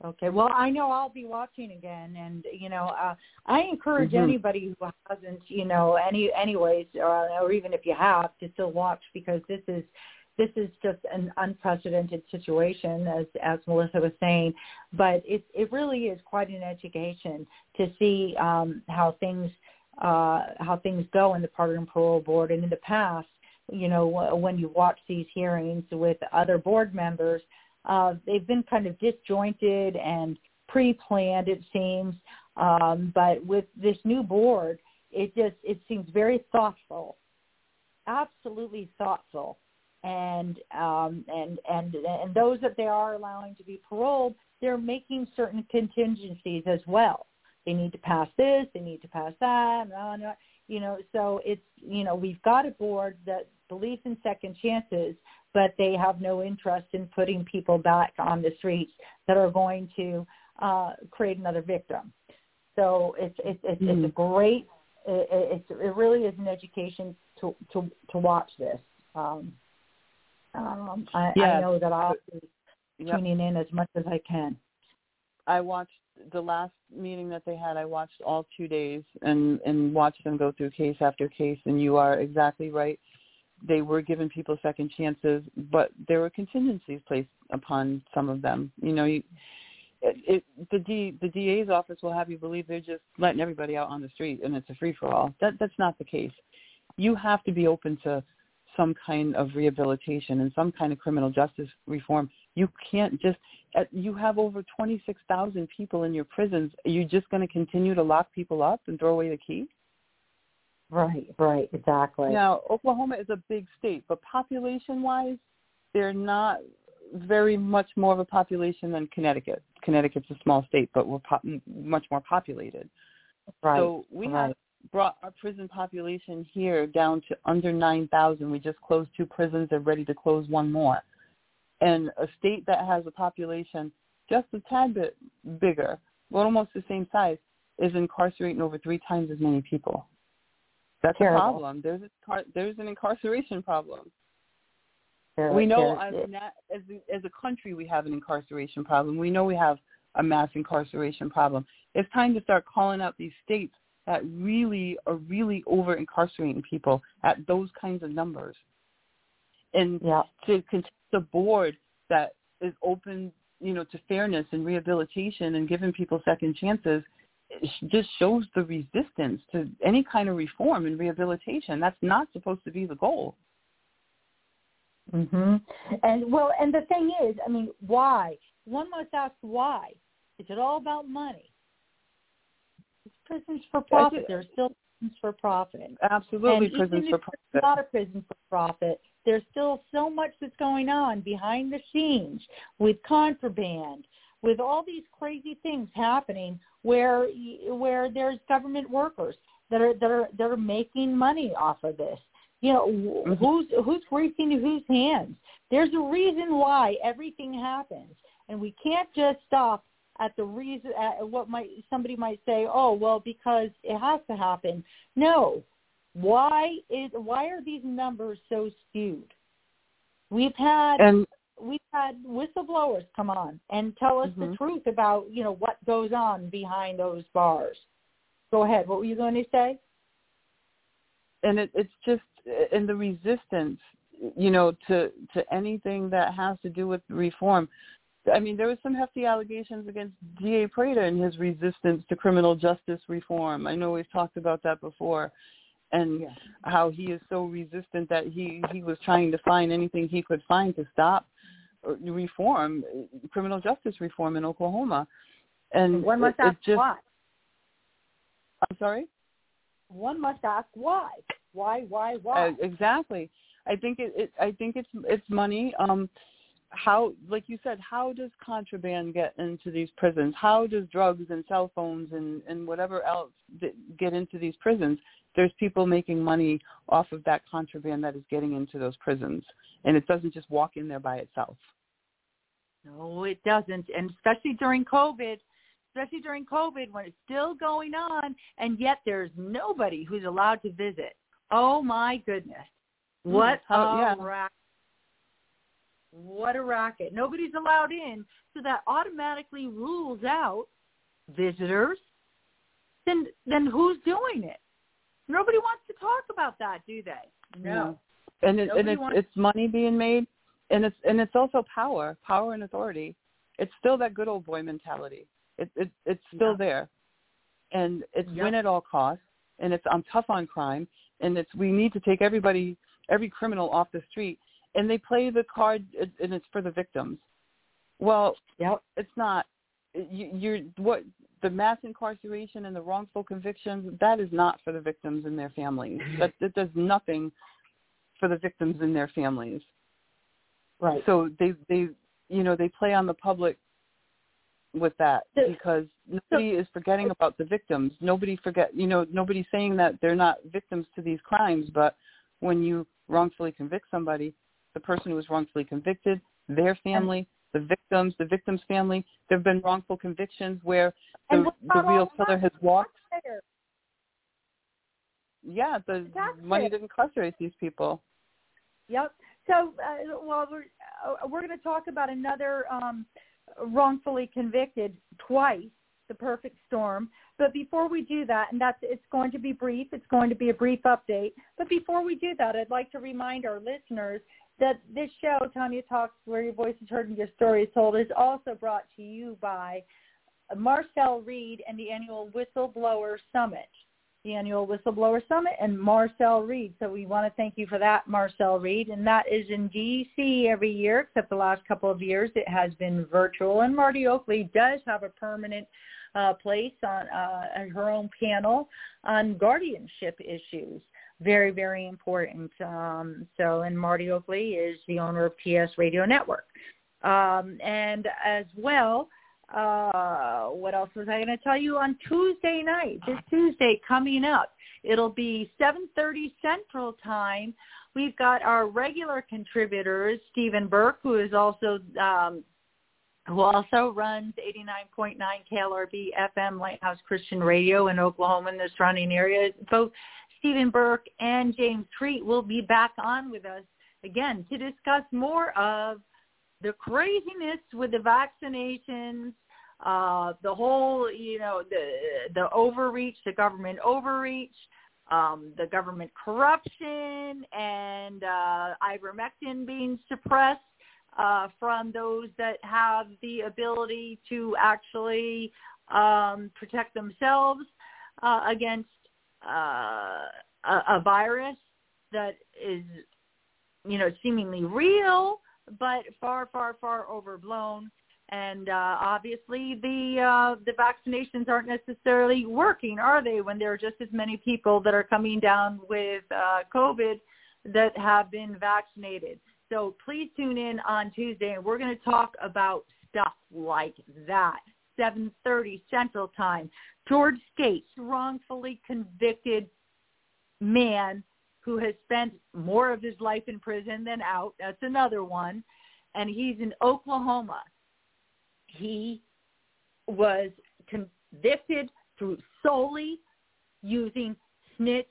Okay. Well, I know I'll be watching again, and you know, uh, I encourage Mhm. anybody who hasn't, you know, any anyways, or, or even if you have, to still watch because this is this is just an unprecedented situation, as as Melissa was saying. But it it really is quite an education to see um, how things uh, how things go in the Pardon and Parole Board. And in the past, you know, when you watch these hearings with other board members, uh, they've been kind of disjointed and pre-planned, it seems. Um, but with this new board, it just it seems very thoughtful, absolutely thoughtful, and um, and and and those that they are allowing to be paroled, they're making certain contingencies as well. They need to pass this, they need to pass that, you know. So it's you know we've got a board that believes in second chances, but they have no interest in putting people back on the streets that are going to uh, create another victim. So it's it's it's, mm. it's a mm-hmm. great it, it's it really is an education to to to watch this. Um, um, I, I know that I'll be yep. tuning in as much as I can. I watched the last meeting that they had. I watched all two days and and watched them go through case after case. And you are exactly right. They were giving people second chances, but there were contingencies placed upon some of them. You know, you, it, it, the D, the DA's office will have you believe they're just letting everybody out on the street and it's a free for all. That that's not the case. You have to be open to some kind of rehabilitation and some kind of criminal justice reform. You can't just you have over 26,000 people in your prisons. Are you just going to continue to lock people up and throw away the key? Right, right, exactly. Now, Oklahoma is a big state, but population-wise, they're not very much more of a population than Connecticut. Connecticut's a small state, but we're po- much more populated. Right. So we right. have brought our prison population here down to under 9,000. We just closed two prisons. They're ready to close one more. And a state that has a population just a tad bit bigger, well, almost the same size, is incarcerating over three times as many people. That's Terrible. a problem. There's a there's an incarceration problem. There, we know as, as as a country we have an incarceration problem. We know we have a mass incarceration problem. It's time to start calling out these states that really are really over incarcerating people at those kinds of numbers. And yeah. to continue the board that is open, you know, to fairness and rehabilitation and giving people second chances just shows the resistance to any kind of reform and rehabilitation. That's not supposed to be the goal. Mhm. And well, and the thing is, I mean, why? One must ask why. Is it all about money? It's prisons for profit. There's still prisons for profit. Absolutely, and prisons for if It's not a prison for profit. There's still so much that's going on behind the scenes with contraband, with all these crazy things happening where where there's government workers that are that are that are making money off of this you know, mm-hmm. who's who's greasing whose hands? There's a reason why everything happens, and we can't just stop at the reason at what might somebody might say, oh well, because it has to happen. No, why is why are these numbers so skewed? We've had and we've had whistleblowers come on and tell us mm-hmm. the truth about you know what goes on behind those bars. Go ahead. What were you going to say? And it, it's just and the resistance, you know, to to anything that has to do with reform. I mean, there was some hefty allegations against D.A. Prater and his resistance to criminal justice reform. I know we've talked about that before, and yeah. how he is so resistant that he he was trying to find anything he could find to stop reform, criminal justice reform in Oklahoma. And one must it, ask it just, why. I'm sorry. One must ask why. Why? Why? Why? Uh, exactly. I think it, it. I think it's it's money. Um, how, like you said, how does contraband get into these prisons? How does drugs and cell phones and and whatever else get into these prisons? There's people making money off of that contraband that is getting into those prisons, and it doesn't just walk in there by itself. No, it doesn't, and especially during COVID especially during COVID when it's still going on, and yet there's nobody who's allowed to visit. Oh my goodness. What mm, oh, a yeah. racket. What a racket. Nobody's allowed in, so that automatically rules out visitors. Then then who's doing it? Nobody wants to talk about that, do they? No. Mm. And, it, and it's, wants- it's money being made, and it's and it's also power, power and authority. It's still that good old boy mentality. It, it it's still yeah. there, and it's yep. win at all costs and it's I'm tough on crime, and it's we need to take everybody, every criminal off the street, and they play the card, and it's for the victims. Well, yep. it's not. You, you're what the mass incarceration and the wrongful convictions. That is not for the victims and their families. Mm-hmm. That that does nothing for the victims and their families. Right. So they they you know they play on the public with that because nobody is forgetting about the victims. Nobody forget you know nobody's saying that they're not victims to these crimes, but when you wrongfully convict somebody, the person who was wrongfully convicted, their family, the victims, the victim's family, there have been wrongful convictions where the, the real killer has walked. Yeah, the money didn't incarcerate these people. Yep. So, uh, well, we're uh, we're going to talk about another um, wrongfully convicted twice, the perfect storm. But before we do that, and that's it's going to be brief. It's going to be a brief update. But before we do that, I'd like to remind our listeners that this show, Tanya Talks, where your voice is heard and your story is told, is also brought to you by Marcel Reid and the annual Whistleblower Summit the annual Whistleblower Summit and Marcel Reid. So we want to thank you for that, Marcel Reid. And that is in D.C. every year, except the last couple of years it has been virtual. And Marty Oakley does have a permanent uh, place on uh, her own panel on guardianship issues. Very, very important. Um, so, and Marty Oakley is the owner of TS Radio Network. Um, and as well, uh, what else was I going to tell you on Tuesday night? This Tuesday coming up, it'll be 7:30 Central Time. We've got our regular contributors, Stephen Burke, who is also um, who also runs 89.9 KLRB FM Lighthouse Christian Radio in Oklahoma and the surrounding area. Both Stephen Burke and James Treat will be back on with us again to discuss more of the craziness with the vaccinations, uh, the whole, you know, the the overreach, the government overreach, um, the government corruption, and uh, ivermectin being suppressed uh, from those that have the ability to actually um, protect themselves uh, against uh, a, a virus that is, you know, seemingly real, but far, far, far overblown. And uh, obviously, the uh, the vaccinations aren't necessarily working, are they? When there are just as many people that are coming down with uh, COVID that have been vaccinated. So please tune in on Tuesday, and we're going to talk about stuff like that. 7:30 Central Time. George Skatzes, wrongfully convicted man who has spent more of his life in prison than out. That's another one. And he's in Oklahoma. He was convicted through solely using snitch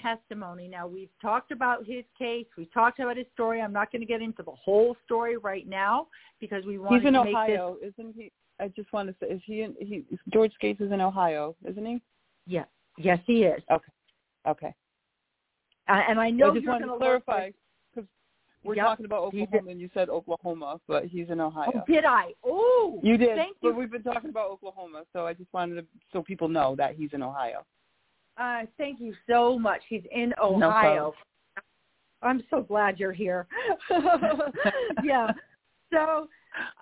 testimony. Now, we've talked about his case. We've talked about his story. I'm not going to get into the whole story right now because we want He's in to make Ohio, isn't he? I just want to say, is he? In, he George Skatzes is in Ohio, isn't he? Yeah. Yes, he is. Okay. Okay. Uh, and I know I just you're going to clarify because we're Yep, talking about. Oklahoma, and you said Oklahoma, but he's in Ohio. Oh, did I? Oh, You did, Thank but you. we've been talking about Oklahoma, so I just wanted to so people know that he's in Ohio. Uh, thank you so much. He's in. Ohio. I'm so glad you're here. <laughs> yeah. So,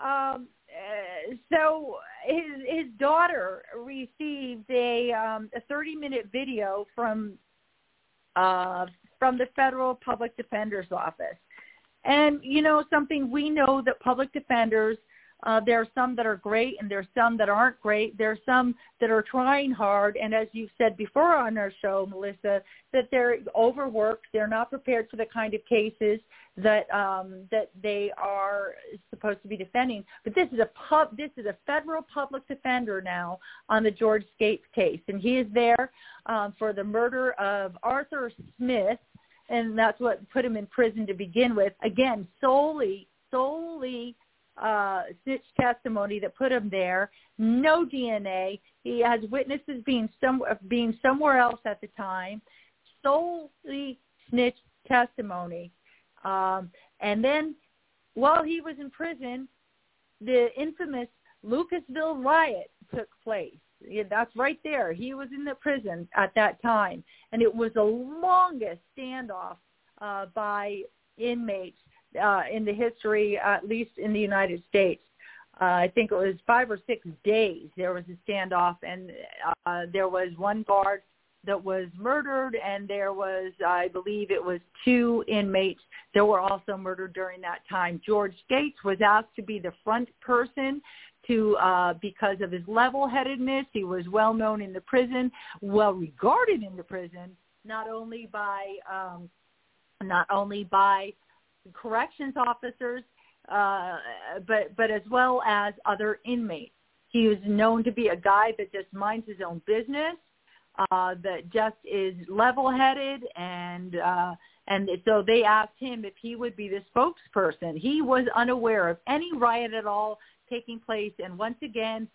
um, so his his daughter received a um, a 30 minute video from uh, from the federal public defender's office, and you know something we know that public defenders uh, there are some that are great and there are some that aren't great. There are some that are trying hard. And as you've said before on our show, Melissa, that they're overworked. They're not prepared for the kind of cases that um, that they are supposed to be defending. But this is a pub. This is a federal public defender now on the George Skatzes case, and he is there um, for the murder of Arthur Smith, and that's what put him in prison to begin with. Again, solely solely uh, snitch testimony that put him there. No DNA. He has witnesses being some being somewhere else at the time. Solely snitch testimony. Um, and then while he was in prison, the infamous Lucasville riot took place. Yeah, that's right there. He was in the prison at that time, and it was the longest standoff uh, by inmates uh, in the history, at least in the United States. Uh, I think it was five or six days. There was a standoff, and uh, there was one guard that was murdered, and there was, I believe, it was two inmates that were also murdered during that time. George Skatzes was asked to be the front person to uh, because of his level-headedness. He was well known in the prison, well regarded in the prison, not only by um, not only by corrections officers, uh, but but as well as other inmates. He was known to be a guy that just minds his own business, uh, that just is level-headed, and uh, and so they asked him if he would be the spokesperson. He was unaware of any riot at all taking place, and once again,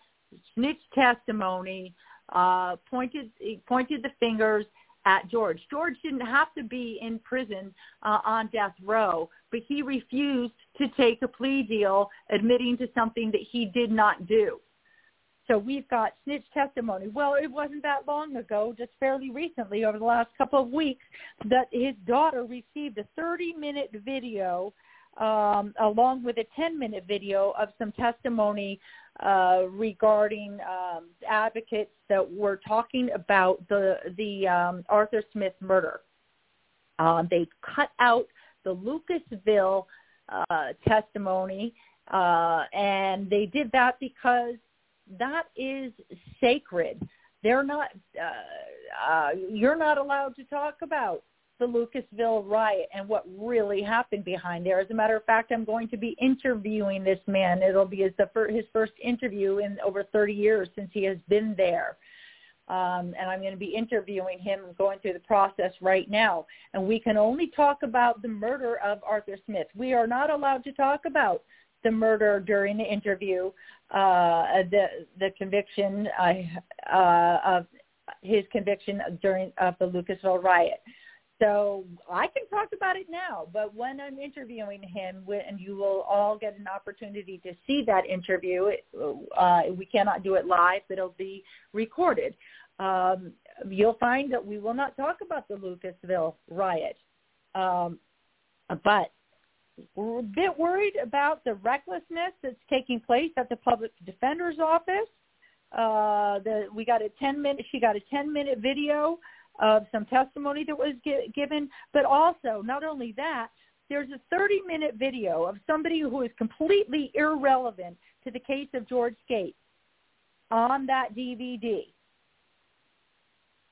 snitch testimony uh, pointed pointed the fingers at George. George didn't have to be in prison uh, on death row, but he refused to take a plea deal admitting to something that he did not do. So we've got snitch testimony. Well, it wasn't that long ago, just fairly recently, over the last couple of weeks, that his daughter received a 30-minute video um, along with a 10-minute video of some testimony uh, regarding um, advocates that were talking about the the um, Arthur Smith murder. Um, they cut out the Lucasville uh, testimony, uh, and they did that because that is sacred. They're not. Uh, uh, you're not allowed to talk about the Lucasville riot and what really happened behind there. As a matter of fact, I'm going to be interviewing this man. It'll be his, fir- his first interview in over 30 years since he has been there. Um, and I'm going to be interviewing him going through the process right now. And we can only talk about the murder of Arthur Smith. We are not allowed to talk about the murder during the interview, uh, the the conviction uh, uh, of his conviction during of the Lucasville riot. So I can talk about it now, but when I'm interviewing him, and you will all get an opportunity to see that interview, uh, we cannot do it live, but it'll be recorded. Um, you'll find that we will not talk about the Lucasville riot, um, but we're a bit worried about the recklessness that's taking place at the public defender's office. Uh, the, we got a 10 minute, she got a 10 minute video of some testimony that was given, but also not only that, there's a 30 minute video of somebody who is completely irrelevant to the case of George Skatzes on that DVD.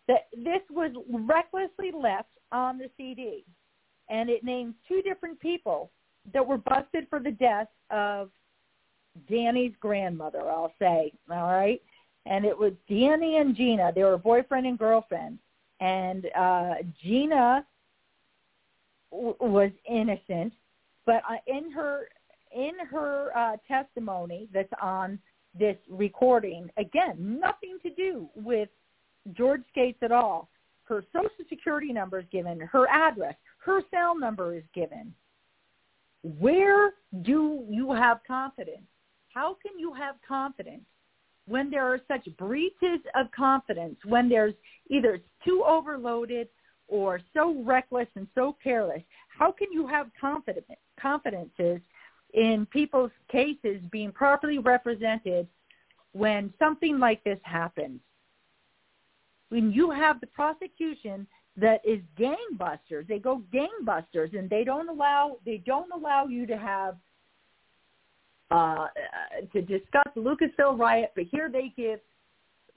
That this was recklessly left on the CD, and it names two different people that were busted for the death of Danny's grandmother. I'll say, all right, and it was Danny and Gina. They were boyfriend and girlfriend and uh, Gina w- was innocent, but uh, in her in her uh, testimony that's on this recording, again, nothing to do with George Skatzes at all. Her social security number is given, her address, her cell number is given. Where do you have confidence? How can you have confidence when there are such breaches of confidence, when there's either it's too overloaded or so reckless and so careless, how can you have confidence, confidences in people's cases being properly represented when something like this happens? When you have the prosecution that is gangbusters, they go gangbusters and they don't allow they don't allow you to have uh, to discuss Lucasville riot, but here they give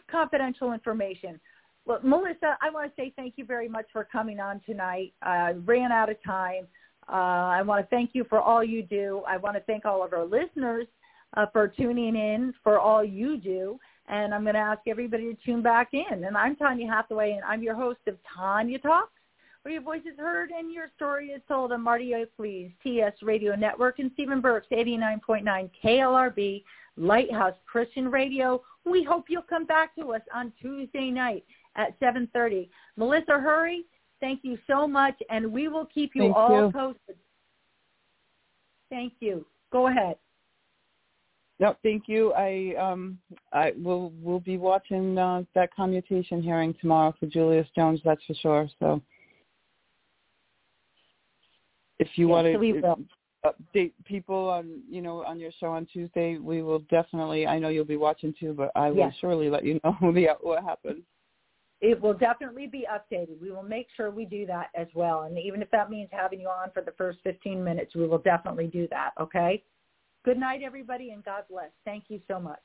confidential information. Well, Melissa, I want to say thank you very much for coming on tonight. I ran out of time. Uh, I want to thank you for all you do. I want to thank all of our listeners uh, for tuning in for all you do. And I'm going to ask everybody to tune back in. And I'm Tanya Hathaway, and I'm your host of Tanya Talks where your voice is heard and your story is told on Marty Oakley's TS Radio Network and Stephen Burke's 89.9 KLRB Lighthouse Christian Radio. We hope you'll come back to us on Tuesday night at 7.30. Malissa Hurry, thank you so much, and we will keep you thank all you. posted. Thank you. Go ahead. No, thank you. I um I will will be watching uh, that commutation hearing tomorrow for Julius Jones. That's for sure. So if you Yeah, want to update people on you know on your show on Tuesday, we will definitely. I know you'll be watching too, but I will Yes. surely let you <laughs> know the what happens. It will definitely be updated. We will make sure we do that as well. And even if that means having you on for the first 15 minutes, we will definitely do that. Okay? Good night, everybody, and God bless. Thank you so much.